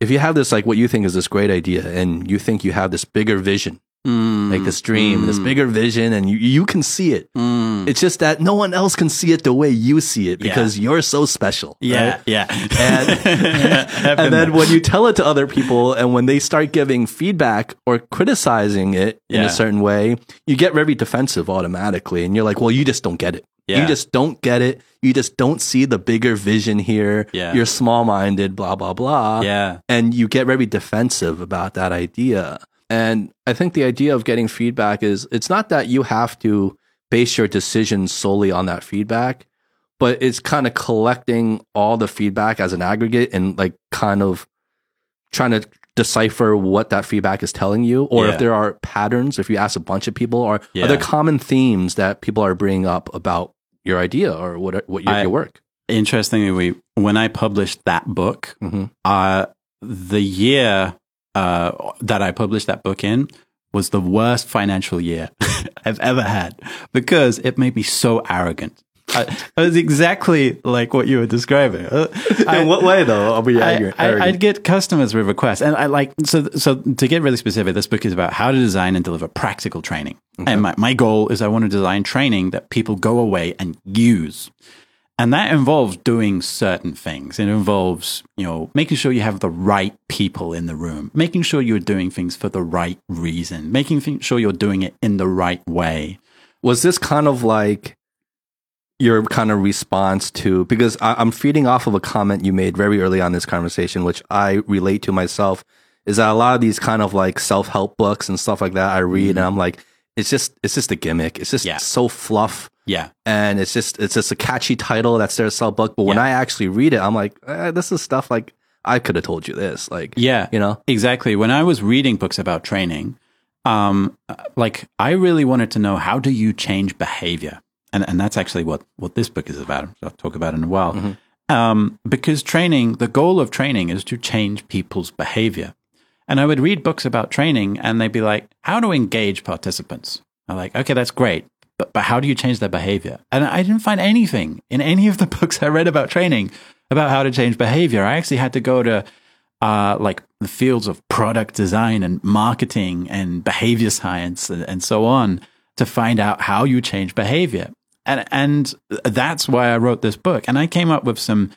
if you have this like what you think is this great idea, and you think you have this bigger vision, Mm. like this dream, this bigger vision, and you you can see it. Mm. It's just that no one else can see it the way you see it Yeah. because you're so special. Yeah, right? yeah. And- and then when you tell it to other people and when they start giving feedback or criticizing it in a certain way, you get very defensive automatically. And you're like, well, you just don't get it. Yeah. You just don't get it. You just don't see the bigger vision here. Yeah. You're small minded, blah, blah, blah. yeah, And you get very defensive about that idea. And I think the idea of getting feedback is it's not that you have to base your decisions solely on that feedback, but it's kind of collecting all the feedback as an aggregate and like kind of trying to decipher what that feedback is telling you or Yeah. if there are patterns if you ask a bunch of people or Yeah. are there common themes that people are bringing up about your idea or what what your, I- your work interestingly, we when I published that book, Mhm. uh, the year uh, that I published that book in was the worst financial year I've ever had because it made me so arrogant. I, it was exactly like what you were describing. Uh, I- in what way though are we I, arrogant? I, I'd get customers with requests, and I like so. So to get really specific, this book is about how to design and deliver practical training. And my, my goal is I want to design training that people go away and use. And that involves doing certain things. It involves, you know, making sure you have the right people in the room, making sure you're doing things for the right reason, making sure you're doing it in the right way. Was this kind of like your kind of response to because I, am feeding off of a comment you made very early on this conversation, which I relate to myself, is that a lot of these kind of like self help books and stuff like that I read, mm-hmm. and I'm like, it's just it's just a gimmick. It's just yeah. so fluff. Yeah, and it's just it's just a catchy title that's there to sell book. But when yeah. I actually read it, I'm like, eh, this is stuff like I could have told you this. Like, yeah, you know, exactly. When I was reading books about training, um, like I really wanted to know how do you change behavior and and that's actually what what this book is about. I'll talk about in a while. Mm-hmm. Um, because training, the goal of training is to change people's behavior. And I would read books about training, and they'd be like, "How to engage participants?" I'm like, "Okay, that's great." But, but how do you change their behavior? And I didn't find anything in any of the books I read about training about how to change behavior. I actually had to go to uh, like the fields of product design and marketing and behavior science and, and so on to find out how you change behavior and and that's why I wrote this book. And I came up with some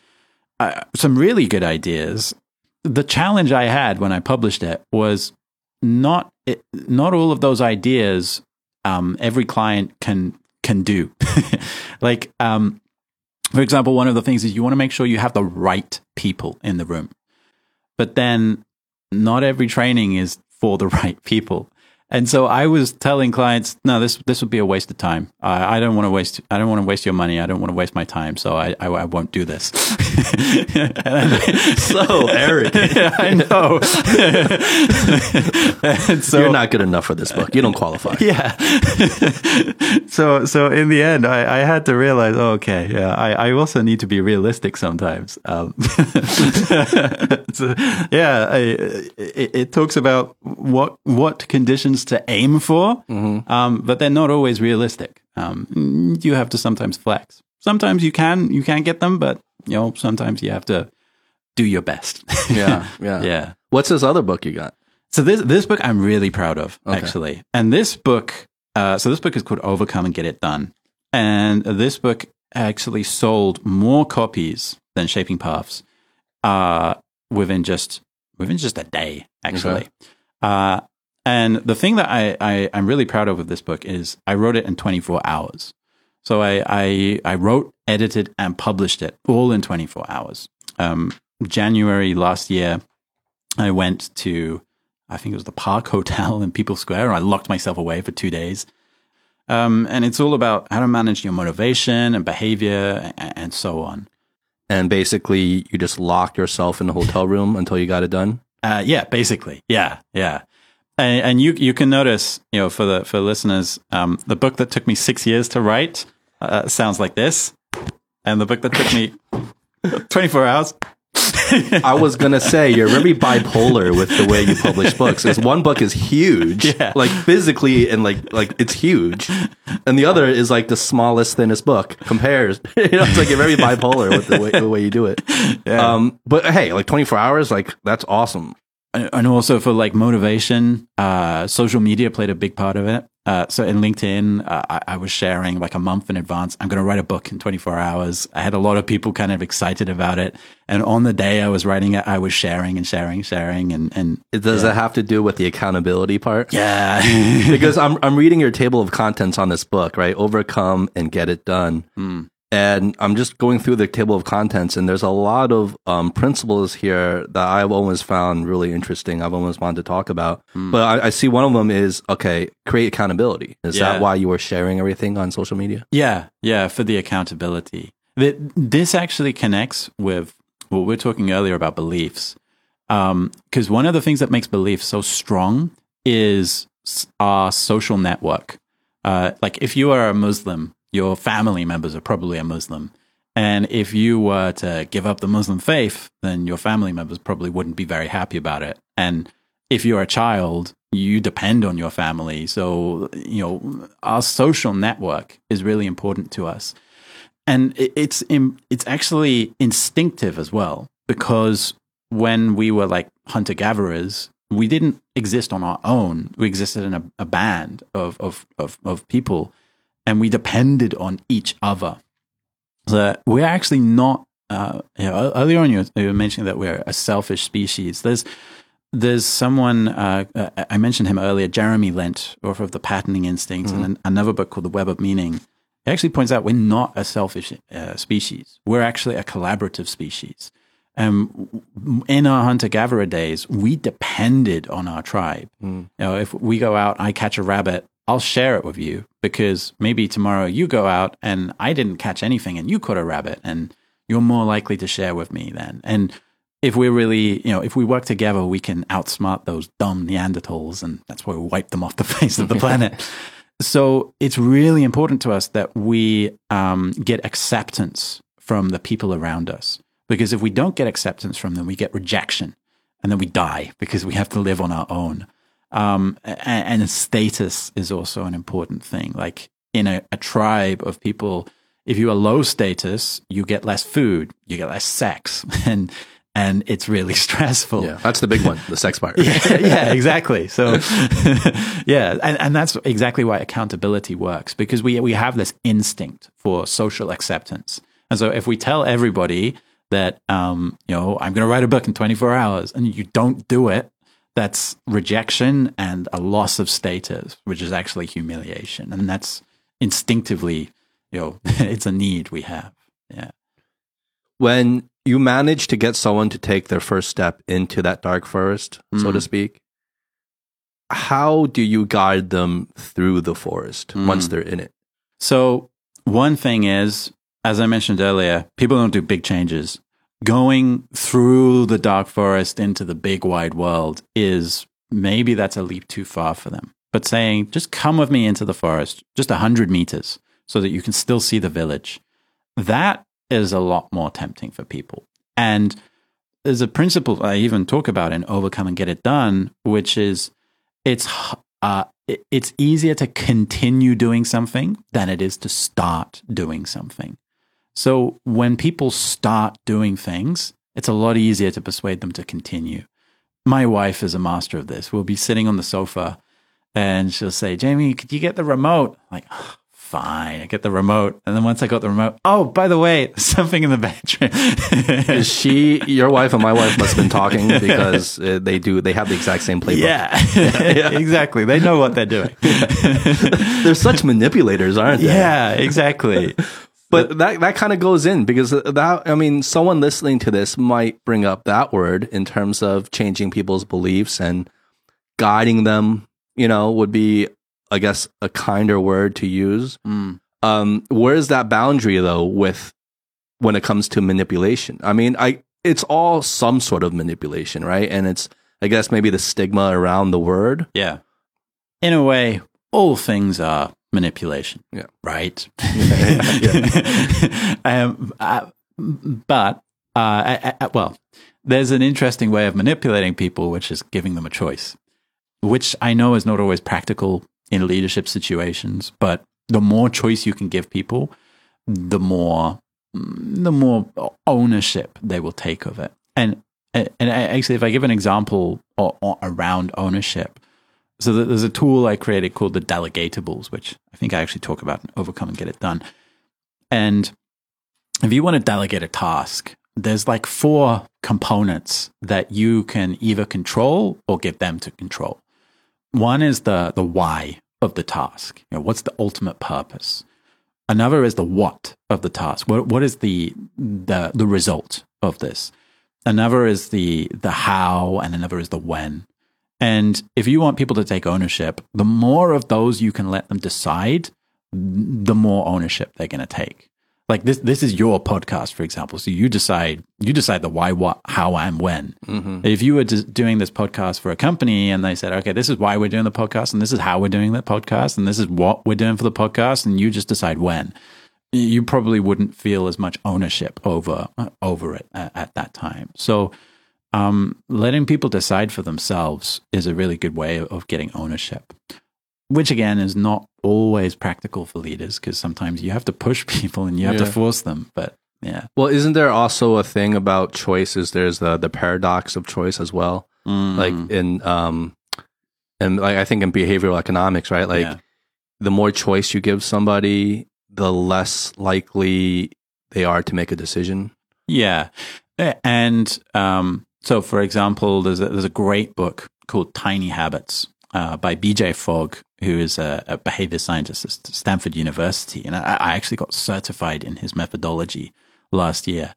uh, some really good ideas. The challenge I had when I published it was not it, not all of those ideas um, every client can can do. like um, for example, one of the things is you want to make sure you have the right people in the room, but then not every training is for the right people. And so I was telling clients, no, this this would be a waste of time. I don't want to waste. I don't want to waste your money. I don't want to waste my time. So I I, I won't do this. so arrogant. I know. so, You're not good enough for this book. You don't qualify. Yeah. so so in the end, I, I had to realize, oh, okay, yeah, I, I also need to be realistic sometimes. Um, so, yeah, I, it, it talks about what what conditions to aim for, mm-hmm. um, but they're not always realistic. Um, you have to sometimes flex. Sometimes you can you can get them, but you know sometimes you have to do your best. yeah, yeah, yeah. What's this other book you got? So this this book I'm really proud of okay. actually, and this book. Uh, so this book is called Overcome and Get It Done, and this book actually sold more copies than Shaping Paths uh, within just within just a day. Actually, okay. uh, and the thing that I, I am really proud of with this book is I wrote it in 24 hours. So I I, I wrote, edited, and published it all in 24 hours. Um, January last year, I went to I think it was the Park Hotel in People Square. And I locked myself away for two days. Um, and it's all about how to manage your motivation and behavior and, and so on. And basically, you just locked yourself in the hotel room until you got it done. Uh, yeah, basically, yeah, yeah. And, and, you you can notice, you know, for the for listeners, um, the book that took me six years to write uh, sounds like this, and the book that took me twenty four hours. I was gonna say you're very bipolar with the way you publish books. Because one book is huge, yeah. like physically, and like like it's huge, and the other is like the smallest, thinnest book. Compares, you know, it's like you're very bipolar with the way the way you do it. Yeah. Um, but hey, like 24 hours, like that's awesome and also for like motivation, uh, social media played a big part of it. Uh, so in LinkedIn, uh, I, I, was sharing like a month in advance. I'm going to write a book in 24 hours. I had a lot of people kind of excited about it, and on the day I was writing it, I was sharing and sharing, sharing, and and does yeah. it have to do with the accountability part? Yeah, because I'm I'm reading your table of contents on this book, right? Overcome and get it done. Mm and I'm just going through the table of contents, and there's a lot of um, principles here that I've always found really interesting. I've always wanted to talk about, mm. but I, I, see one of them is okay, create accountability. Is yeah. that why you were sharing everything on social media? Yeah, yeah, for the accountability. This actually connects with what we're talking earlier about beliefs, because um, one of the things that makes beliefs so strong is our social network. Uh, like if you are a Muslim your family members are probably a Muslim. And if you were to give up the Muslim faith, then your family members probably wouldn't be very happy about it. And if you're a child, you depend on your family. So, you know, our social network is really important to us. And it's it's actually instinctive as well because when we were like hunter gatherers, we didn't exist on our own. We existed in a, a band of, of, of, of people and we depended on each other. that we're actually not. Uh, you know, earlier on, you were, you were mentioning that we're a selfish species. There's there's someone uh, I mentioned him earlier, Jeremy Lent, author of the Patterning Instincts, Mm-hmm. and another book called The Web of Meaning. He actually points out we're not a selfish uh, species. We're actually a collaborative species. Um, in our hunter gatherer days, we depended on our tribe. Mm. You know, if we go out, I catch a rabbit, I'll share it with you because maybe tomorrow you go out and I didn't catch anything and you caught a rabbit and you're more likely to share with me then. And if we're really, you know, if we work together, we can outsmart those dumb Neanderthals and that's why we wipe them off the face of the planet. So it's really important to us that we um, get acceptance from the people around us. Because if we don't get acceptance from them, we get rejection and then we die because we have to live on our own. Um, and, and status is also an important thing. Like in a, a tribe of people, if you are low status, you get less food, you get less sex, and and it's really stressful. Yeah, that's the big one, the sex part. yeah, yeah, exactly. So, yeah, and, and that's exactly why accountability works because we we have this instinct for social acceptance, and so if we tell everybody that um, you know I'm going to write a book in 24 hours, and you don't do it, that's rejection and a loss of status, which is actually humiliation, and that's instinctively, you know, it's a need we have. Yeah. When you manage to get someone to take their first step into that dark forest, so to Mm. speak, how do you guide them through the forest once Mm. they're in it? So, one thing is, as I mentioned earlier, people don't do big changes. Going through the dark forest into the big wide world is maybe that's a leap too far for them. But saying, just come with me into the forest, just 100 meters, so that you can still see the village, that is a lot more tempting for people. And there's a principle I even talk about in Overcome and Get It Done, which is it's uh, it's easier to continue doing something than it is to start doing something. So when people start doing things, it's a lot easier to persuade them to continue. My wife is a master of this. We'll be sitting on the sofa and she'll say, Jamie, could you get the remote? I'm like, "Oh, fine, I get the remote. And then once I got the remote, oh, by the way, something in the bedroom. Is she your wife and my wife must have been talking because uh, they do they have the exact same playbook. yeah, exactly. They know what they're doing. They're such manipulators, aren't they? yeah, exactly. But that that kind of goes in because that I mean, someone listening to this might bring up that word in terms of changing people's beliefs and guiding them. You know, would be I guess a kinder word to use. Mm. Um, where's that boundary though with when it comes to manipulation? I mean, I it's all some sort of manipulation, right? And it's I guess maybe the stigma around the word. Yeah. In a way, all things are manipulation. Yeah. Right. Yeah. um, uh, but, uh, I, I, well, there's an interesting way of manipulating people, which is giving them a choice, which I know is not always practical in leadership situations, but the more choice you can give people, the more the more ownership they will take of it. And and actually, if I give an example around ownership, so there's a tool I created called the delegatables, which I think I actually talk about in Overcome and Get It Done. And if you want to delegate a task, there's like four components that you can either control or give them to control. One is the the why of the task. You know, what's the ultimate purpose? Another is the what of the task. What what is the the the result of this? Another is the the how, and another is the when. And if you want people to take ownership, the more of those you can let them decide, the more ownership they're going to take. Like this, this is your podcast, for example. So you decide, you decide the why, what, how, and when. Mm-hmm. If you were doing this podcast for a company and they said, okay, this is why we're doing the podcast, and this is how we're doing the podcast, and this is what we're doing for the podcast, and you just decide when, you probably wouldn't feel as much ownership over over it at, at that time. So, um, letting people decide for themselves is a really good way of getting ownership, which again is not always practical for leaders because sometimes you have to push people and you have to force them. But yeah, Well, isn't there also a thing about choices? There's the the paradox of choice as well. Like Mm, in um, and like I think in behavioral economics, right? Like yeah. the more choice you give somebody, the less likely they are to make a decision. Yeah, and um, so for example, there's a, there's a great book called Tiny Habits uh, by B.J. Fogg, who is a, a, behavior scientist at Stanford University, and I, I, actually got certified in his methodology last year.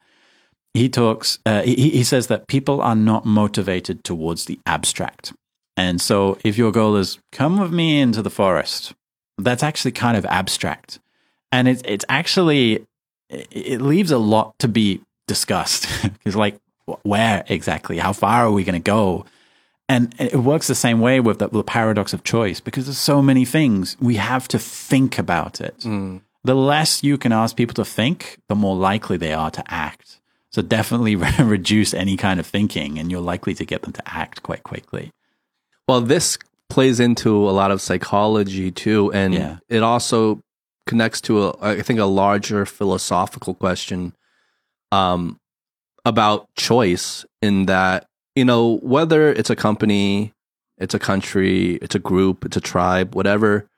He talks. Uh, he, he says that people are not motivated towards the abstract, and so if your goal is come with me into the forest, that's actually kind of abstract, and it's it's actually it leaves a lot to be discussed because like where exactly? How far are we going to go? And it works the same way with the, the, paradox of choice because there's so many things we have to think about it. Mm. the less you can ask people to think the more likely they are to act. So definitely reduce any kind of thinking and you're likely to get them to act quite quickly. Well this plays into a lot of psychology too and yeah. it also connects to a, I think a larger philosophical question. Um, about choice in that you know whether it's a company, it's a country, it's a group, it's a tribe, whatever.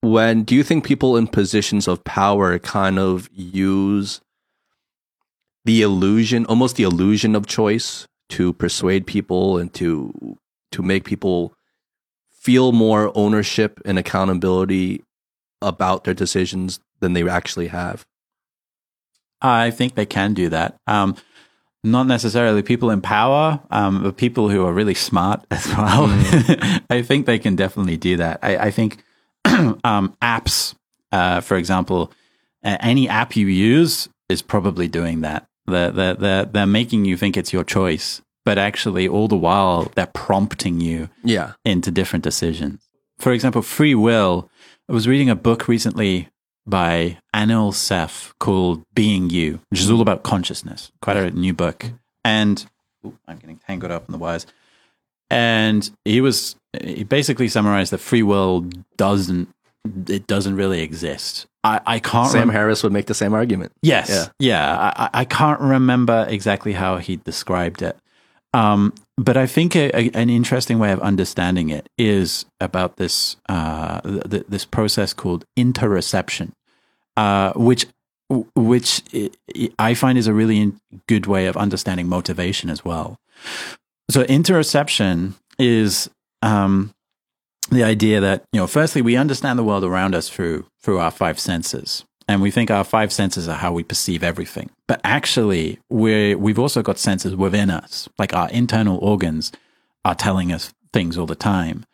When do you think people in positions of power kind of use the illusion, almost the illusion of choice, to persuade people and to to make people feel more ownership and accountability about their decisions than they actually have? I think they can do that. Um, not necessarily people in power, um, but people who are really smart as well. Mm. I think they can definitely do that. I, I think um, apps, uh, for example, uh, any app you use is probably doing that. They're, they're, they're, they're making you think it's your choice, but actually, all the while, they're prompting you yeah. into different decisions. For example, free will I was reading a book recently by Anil Seth called Being You, which is all about consciousness. Quite a new book. And ooh, I'm getting tangled up in the wires. And he was he basically summarized that free will doesn't it doesn't really exist. I, I can't. Sam rem- Harris would make the same argument. Yes, yeah, yeah. I, I can't remember exactly how he described it, um, but I think a, a, an interesting way of understanding it is about this uh, th- this process called interoception, uh, which which I find is a really good way of understanding motivation as well. So interoception is um, the idea that you know, firstly, we understand the world around us through through our five senses, and we think our five senses are how we perceive everything. But actually, we we've also got senses within us, like our internal organs are telling us things all the time.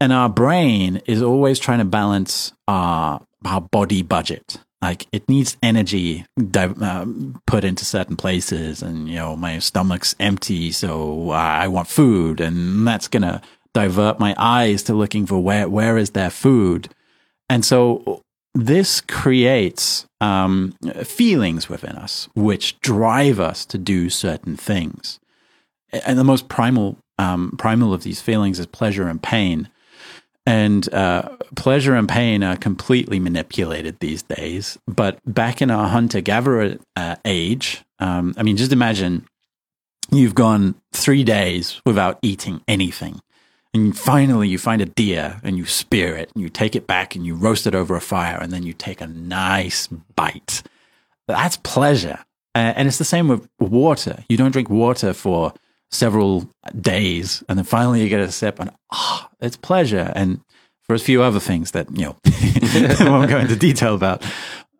And our brain is always trying to balance our our body budget. Like it needs energy uh, put into certain places, and you know my stomach's empty, so I want food, and that's gonna divert my eyes to looking for where where is there food, and so this creates um, feelings within us which drive us to do certain things. And the most primal, um, primal of these feelings is pleasure and pain. And uh, pleasure and pain are completely manipulated these days. But back in our hunter gatherer uh, age, um, I mean, just imagine you've gone three days without eating anything and finally you find a deer and you spear it and you take it back and you roast it over a fire and then you take a nice bite. That's pleasure. Uh, and it's the same with water. You don't drink water for several days and then finally you get a sip and ah, oh, it's pleasure. And for a few other things that, you know, I won't go into detail about.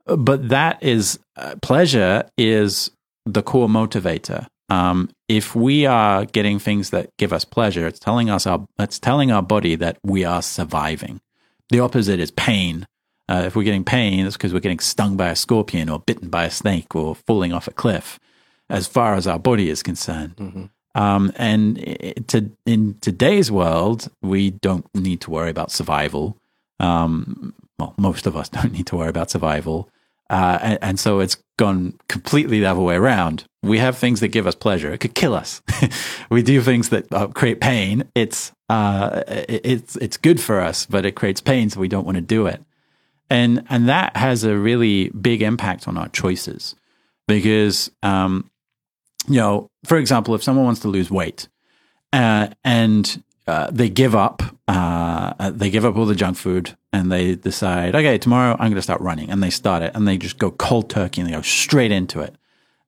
But that is uh, pleasure is the core motivator um, if we are getting things that give us pleasure, it's telling us our it's telling our body that we are surviving. The opposite is pain. Uh, if we're getting pain, it's because we're getting stung by a scorpion or bitten by a snake or falling off a cliff. As far as our body is concerned, mm-hmm. Um, and to, in today's world, we don't need to worry about survival. Um, well, most of us don't need to worry about survival. Uh, and, and, so it's gone completely the other way around. We have things that give us pleasure. It could kill us. we do things that uh, create pain. It's uh, it's it's good for us, but it creates pain, so we don't want to do it. And and that has a really big impact on our choices because um, you know, for example, if someone wants to lose weight uh, and uh, they give up. Uh, they give up all the junk food and they decide, okay, tomorrow I'm going to start running, and they start it, and they just go cold turkey and they go straight into it.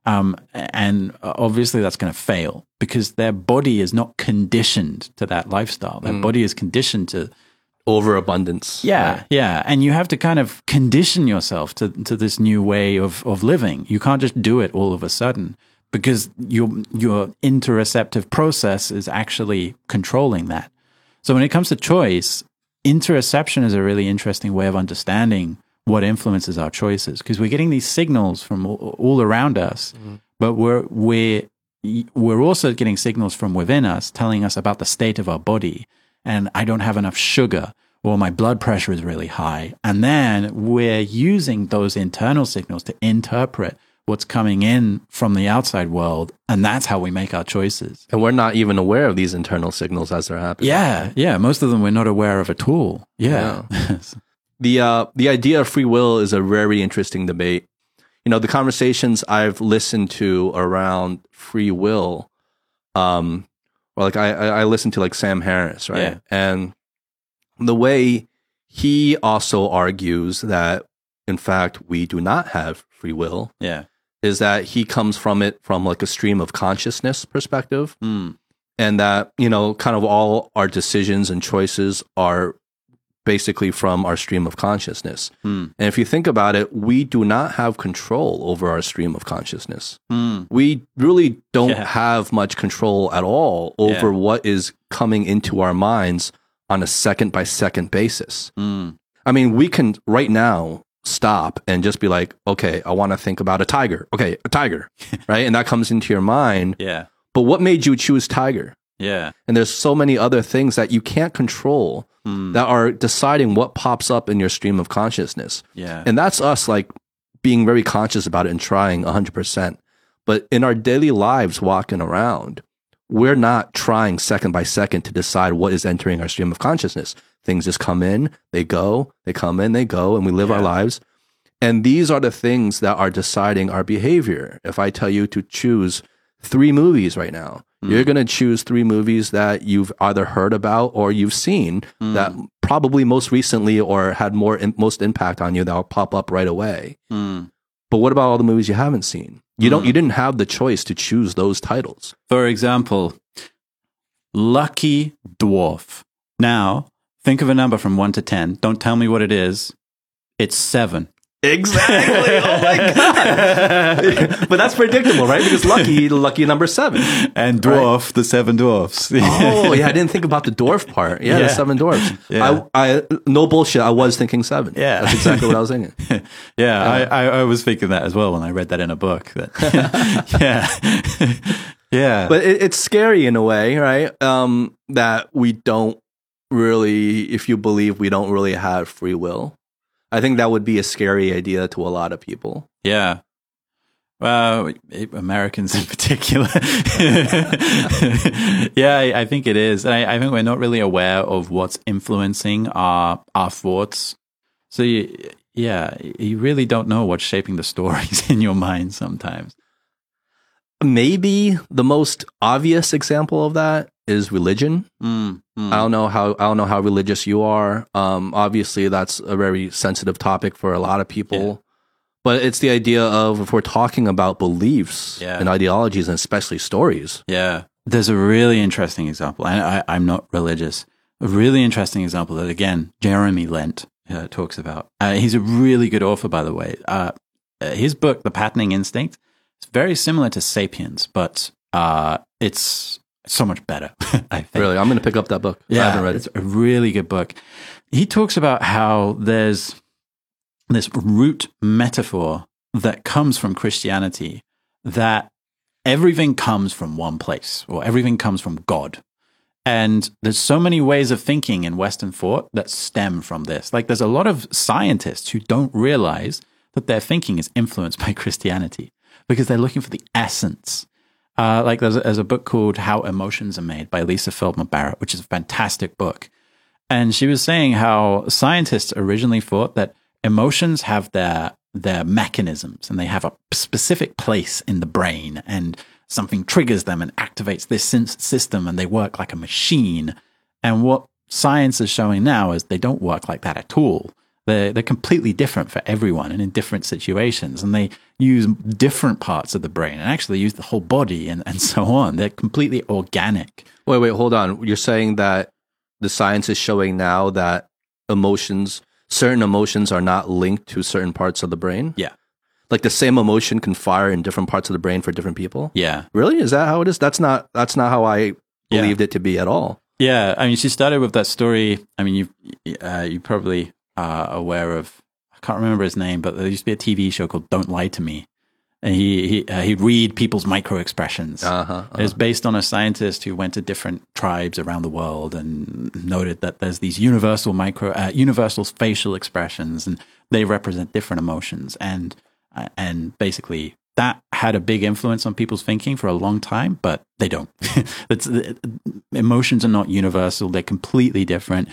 Um, and obviously that's going to fail because their body is not conditioned to that lifestyle. Their body is conditioned to Overabundance. yeah, right? yeah, and you have to kind of condition yourself to to this new way of of living. You can't just do it all of a sudden because your your interoceptive process is actually controlling that. So when it comes to choice, interoception is a really interesting way of understanding what influences our choices because we're getting these signals from all, all around us, mm-hmm. but we're we're we're also getting signals from within us telling us about the state of our body and I don't have enough sugar or my blood pressure is really high. And then we're using those internal signals to interpret what's coming in from the outside world. And that's how we make our choices. And we're not even aware of these internal signals as they're happening. Yeah. Yeah. Most of them we're not aware of at all. Yeah. the uh, the idea of free will is a very interesting debate. You know, the conversations I've listened to around free will, um, or like I, I I listened to like Sam Harris, right? Yeah. And the way he also argues that, in fact, we do not have free will yeah. Is that he comes from it from like a stream of consciousness perspective Mm. and that you know kind of all our decisions and choices are basically from our stream of consciousness Mm. and if you think about it we do not have control over our stream of consciousness Mm. we really don't Yeah. have much control at all over Yeah. what is coming into our minds on a second by second basis Mm. i mean we can right now stop and just be like okay i want to think about a tiger okay a tiger right and that comes into your mind Yeah. but what made you choose tiger Yeah. and there's so many other things that you can't control Mm. that are deciding what pops up in your stream of consciousness. Yeah. And that's us like being very conscious about it and trying 100%. But in our daily lives walking around, we're not trying second by second to decide what is entering our stream of consciousness. Things just come in, they go, they come in, they go, and we live our lives. And these are the things that are deciding our behavior. If I tell you to choose three movies right now, you're going to choose three movies that you've either heard about or you've seen that probably most recently or had more in, most impact on you that will pop up right away. Mm. But what about all the movies you haven't seen? You don't. You mm. didn't have the choice to choose those titles. For example, Lucky Dwarf. Now, think of a number from 1 to 10. Don't tell me what it is. It's 7. Exactly. oh my god. but that's predictable, right? Because lucky, lucky number seven. And Dwarf, the Seven Dwarfs. Oh yeah, I didn't think about the dwarf part. Yeah, the seven dwarfs. Yeah. I, I, no bullshit. I was thinking seven. Yeah. that's exactly what I was thinking. yeah, I, I, I was thinking that as well when I read that in a book. That, yeah. yeah. But it, it's scary in a way, right? Um, that we don't really, if you believe we don't really have free will. I think that would be a scary idea to a lot of people. Yeah. Well, Americans in particular. yeah, I, think it is. And I, I think we're not really aware of what's influencing our our thoughts. So, you, yeah, you really don't know what's shaping the stories in your mind sometimes. Maybe the most obvious example of that is religion. Mm, mm. I don't know how I don't know how religious you are. Um, obviously, that's a very sensitive topic for a lot of people. Yeah. But it's the idea of if we're talking about beliefs Yeah. and ideologies, and especially stories. Yeah. There's a really interesting example. and I, I'm not religious. A really interesting example that, again, Jeremy Lent uh, talks about. Uh, he's a really good author, by the way. Uh, uh, his book, The Patterning Instinct, is very similar to Sapiens, but uh, it's so much better, I think. Really, I'm going to pick up that book. I haven't read it's a really good book. He talks about how there's this root metaphor that comes from Christianity that everything comes from one place or everything comes from God. And there's so many ways of thinking in Western thought that stem from this. Like there's a lot of scientists who don't realize that their thinking is influenced by Christianity because they're looking for the essence. Uh, like there's a, there's a book called How Emotions Are Made by Lisa Feldman Barrett, which is a fantastic book. And she was saying how scientists originally thought that emotions have their their mechanisms and they have a specific place in the brain and something triggers them and activates this system and they work like a machine And what science is showing now is they don't work like that at all. They're, they're completely different for everyone and in different situations. And they use different parts of the brain and actually use the whole body and, and so on. They're completely organic. Wait, wait, hold on. You're saying that the science is showing now that emotions, certain emotions are not linked to certain parts of the brain? Yeah. Like the same emotion can fire in different parts of the brain for different people? Yeah. Really? Is that how it is? That's not that's not how I Yeah. believed it to be at all. Yeah, I mean, she started with that story. I mean, you uh, you probably are aware of. I can't remember his name, but there used to be a TV show called "Don't Lie to Me," and he he uh, he'd read people's micro expressions. Uh-huh. It was based on a scientist who went to different tribes around the world and noted that there's these universal micro, uh, universal facial expressions, and they represent different emotions. And uh, and basically, that had a big influence on people's thinking for a long time, but they don't. it's, uh, emotions are not universal; they're completely different.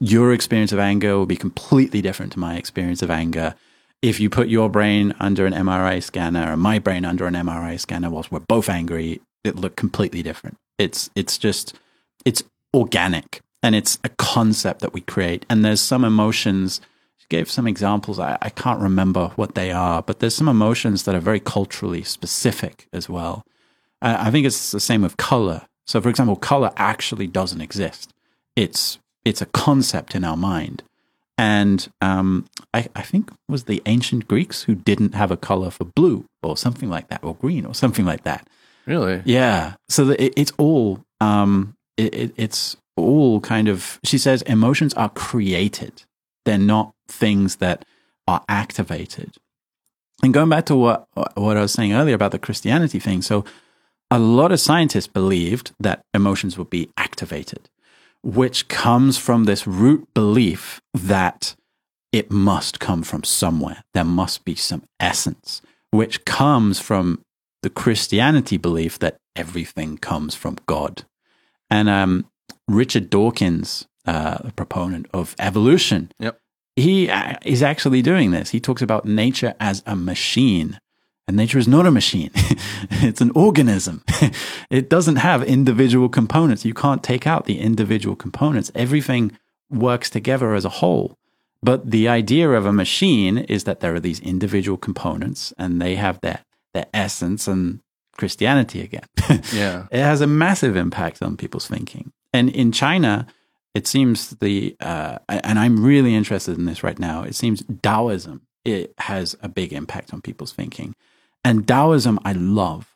Your experience of anger will be completely different to my experience of anger if you put your brain under an MRI scanner and my brain under an MRI scanner whilst we're both angry, it look completely different. It's it's just it's organic and it's a concept that we create. And there's some emotions. She gave some examples. I, I can't remember what they are, but there's some emotions that are very culturally specific as well. I, I think it's the same with color. So, for example, color actually doesn't exist. It's it's a concept in our mind. And um, I, I think it was the ancient Greeks who didn't have a color for blue or something like that, or green or something like that. Really? Yeah. So that it, it's all um, it, it, it's all kind of. She says emotions are created; they're not things that are activated. And going back to what what I was saying earlier about the Christianity thing, so a lot of scientists believed that emotions would be activated, which comes from this root belief that it must come from somewhere. There must be some essence, which comes from the Christianity belief that everything comes from God. And um, Richard Dawkins, uh, a proponent of evolution, Yep. he uh, is actually doing this. He talks about nature as a machine. And nature is not a machine. it's an organism. it doesn't have individual components. You can't take out the individual components. Everything works together as a whole. But the idea of a machine is that there are these individual components and they have their, their essence and Christianity again. Yeah. it has a massive impact on people's thinking. And in China, it seems the, uh, and I'm really interested in this right now, it seems Taoism, it has a big impact on people's thinking. And Taoism, I love.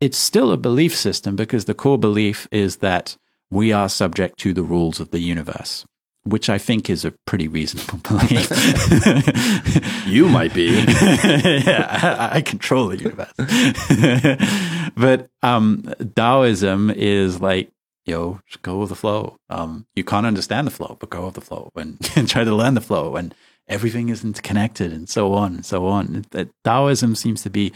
It's still a belief system because the core belief is that we are subject to the rules of the universe, which I think is a pretty reasonable belief. You might be. yeah, I, I control the universe. but um, Taoism is like, yo, just go with the flow. Um, you can't understand the flow, but go with the flow and, and try to learn the flow. And everything is interconnected and so on and so on. Taoism seems to be,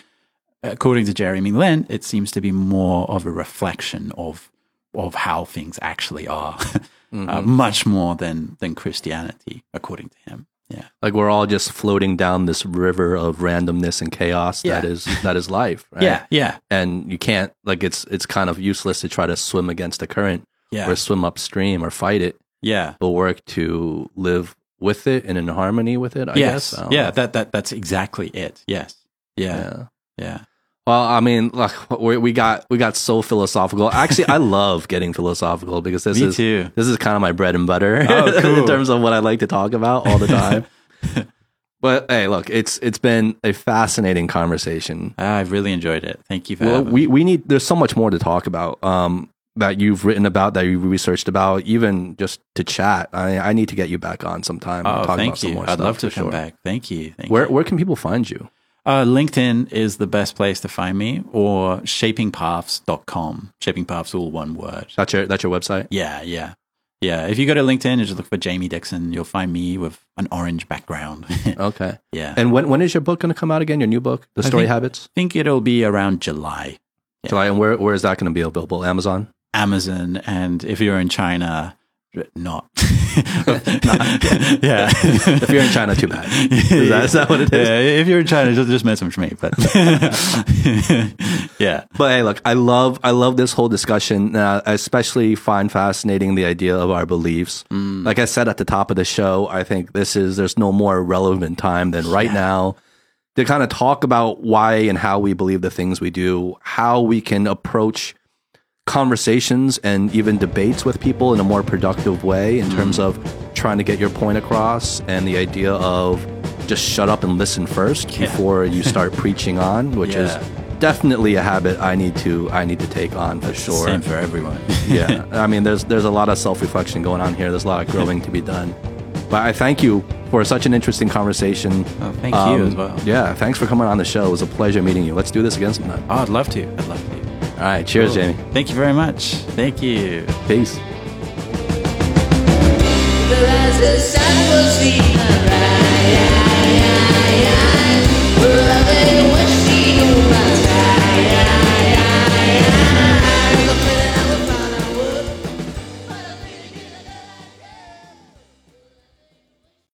according to Jeremy Lent, it seems to be more of a reflection of of how things actually are, uh, much more than than Christianity, according to him. Yeah. like we're all just floating down this river of randomness and chaos that Yeah. is that is life, right? Yeah. Yeah. And you can't like it's it's kind of useless to try to swim against the current Yeah. or swim upstream or fight it. Yeah. But work to live with it and in harmony with it. I yes. guess. Yeah. know. That that that's exactly it. Yes. Yeah. yeah. Yeah. Well, I mean, look, we, we got we got so philosophical. Actually, I love getting philosophical because this Me is too. this is kind of my bread and butter Oh, cool. in terms of what I like to talk about all the time. but hey, look, it's it's been a fascinating conversation. I've really enjoyed it. Thank you for Well, having we me. we need there's so much more to talk about. Um, that you've written about, that you researched about, even just to chat. I I need to get you back on sometime. Oh, talk thank about some you. I'd love to come sure. back. Thank you. Thank Where you. where can people find you? Uh, LinkedIn is the best place to find me, or shapingpaths.com. Shaping Paths, all one word. That's your that's your website. Yeah, yeah. Yeah. If you go to LinkedIn and just look for Jamie Dixon, you'll find me with an orange background. Okay. yeah. And when when is your book going to come out again? Your new book, The I Story think- Habits. I think it'll be around July. Yeah. July, and where where is that going to be available? Amazon. Amazon, and if you're in China, not. yeah. if you're in China, too bad. Is that, is that what it is? Yeah, if you're in China, just, just message me. But yeah, but hey, look, I love I love this whole discussion. Uh, I especially find fascinating the idea of our beliefs. Mm. Like I said at the top of the show, I think this is there's no more relevant time than right yeah. now to kind of talk about why and how we believe the things we do, how we can approach conversations and even debates with people in a more productive way in terms of trying to get your point across and the idea of just shut up and listen first yeah. before you start preaching on, which yeah. is definitely a habit I need to I need to take on for sure. Same for everyone. yeah, I mean, there's there's a lot of self reflection going on here. There's a lot of growing to be done. But I thank you for such an interesting conversation. Oh, thank um, you as well. Yeah, thanks for coming on the show. It was a pleasure meeting you. Let's do this again sometime. Oh, I'd love to. I'd love to. All right. Cheers, cool. Jamie. Thank you very much. Thank you. Peace.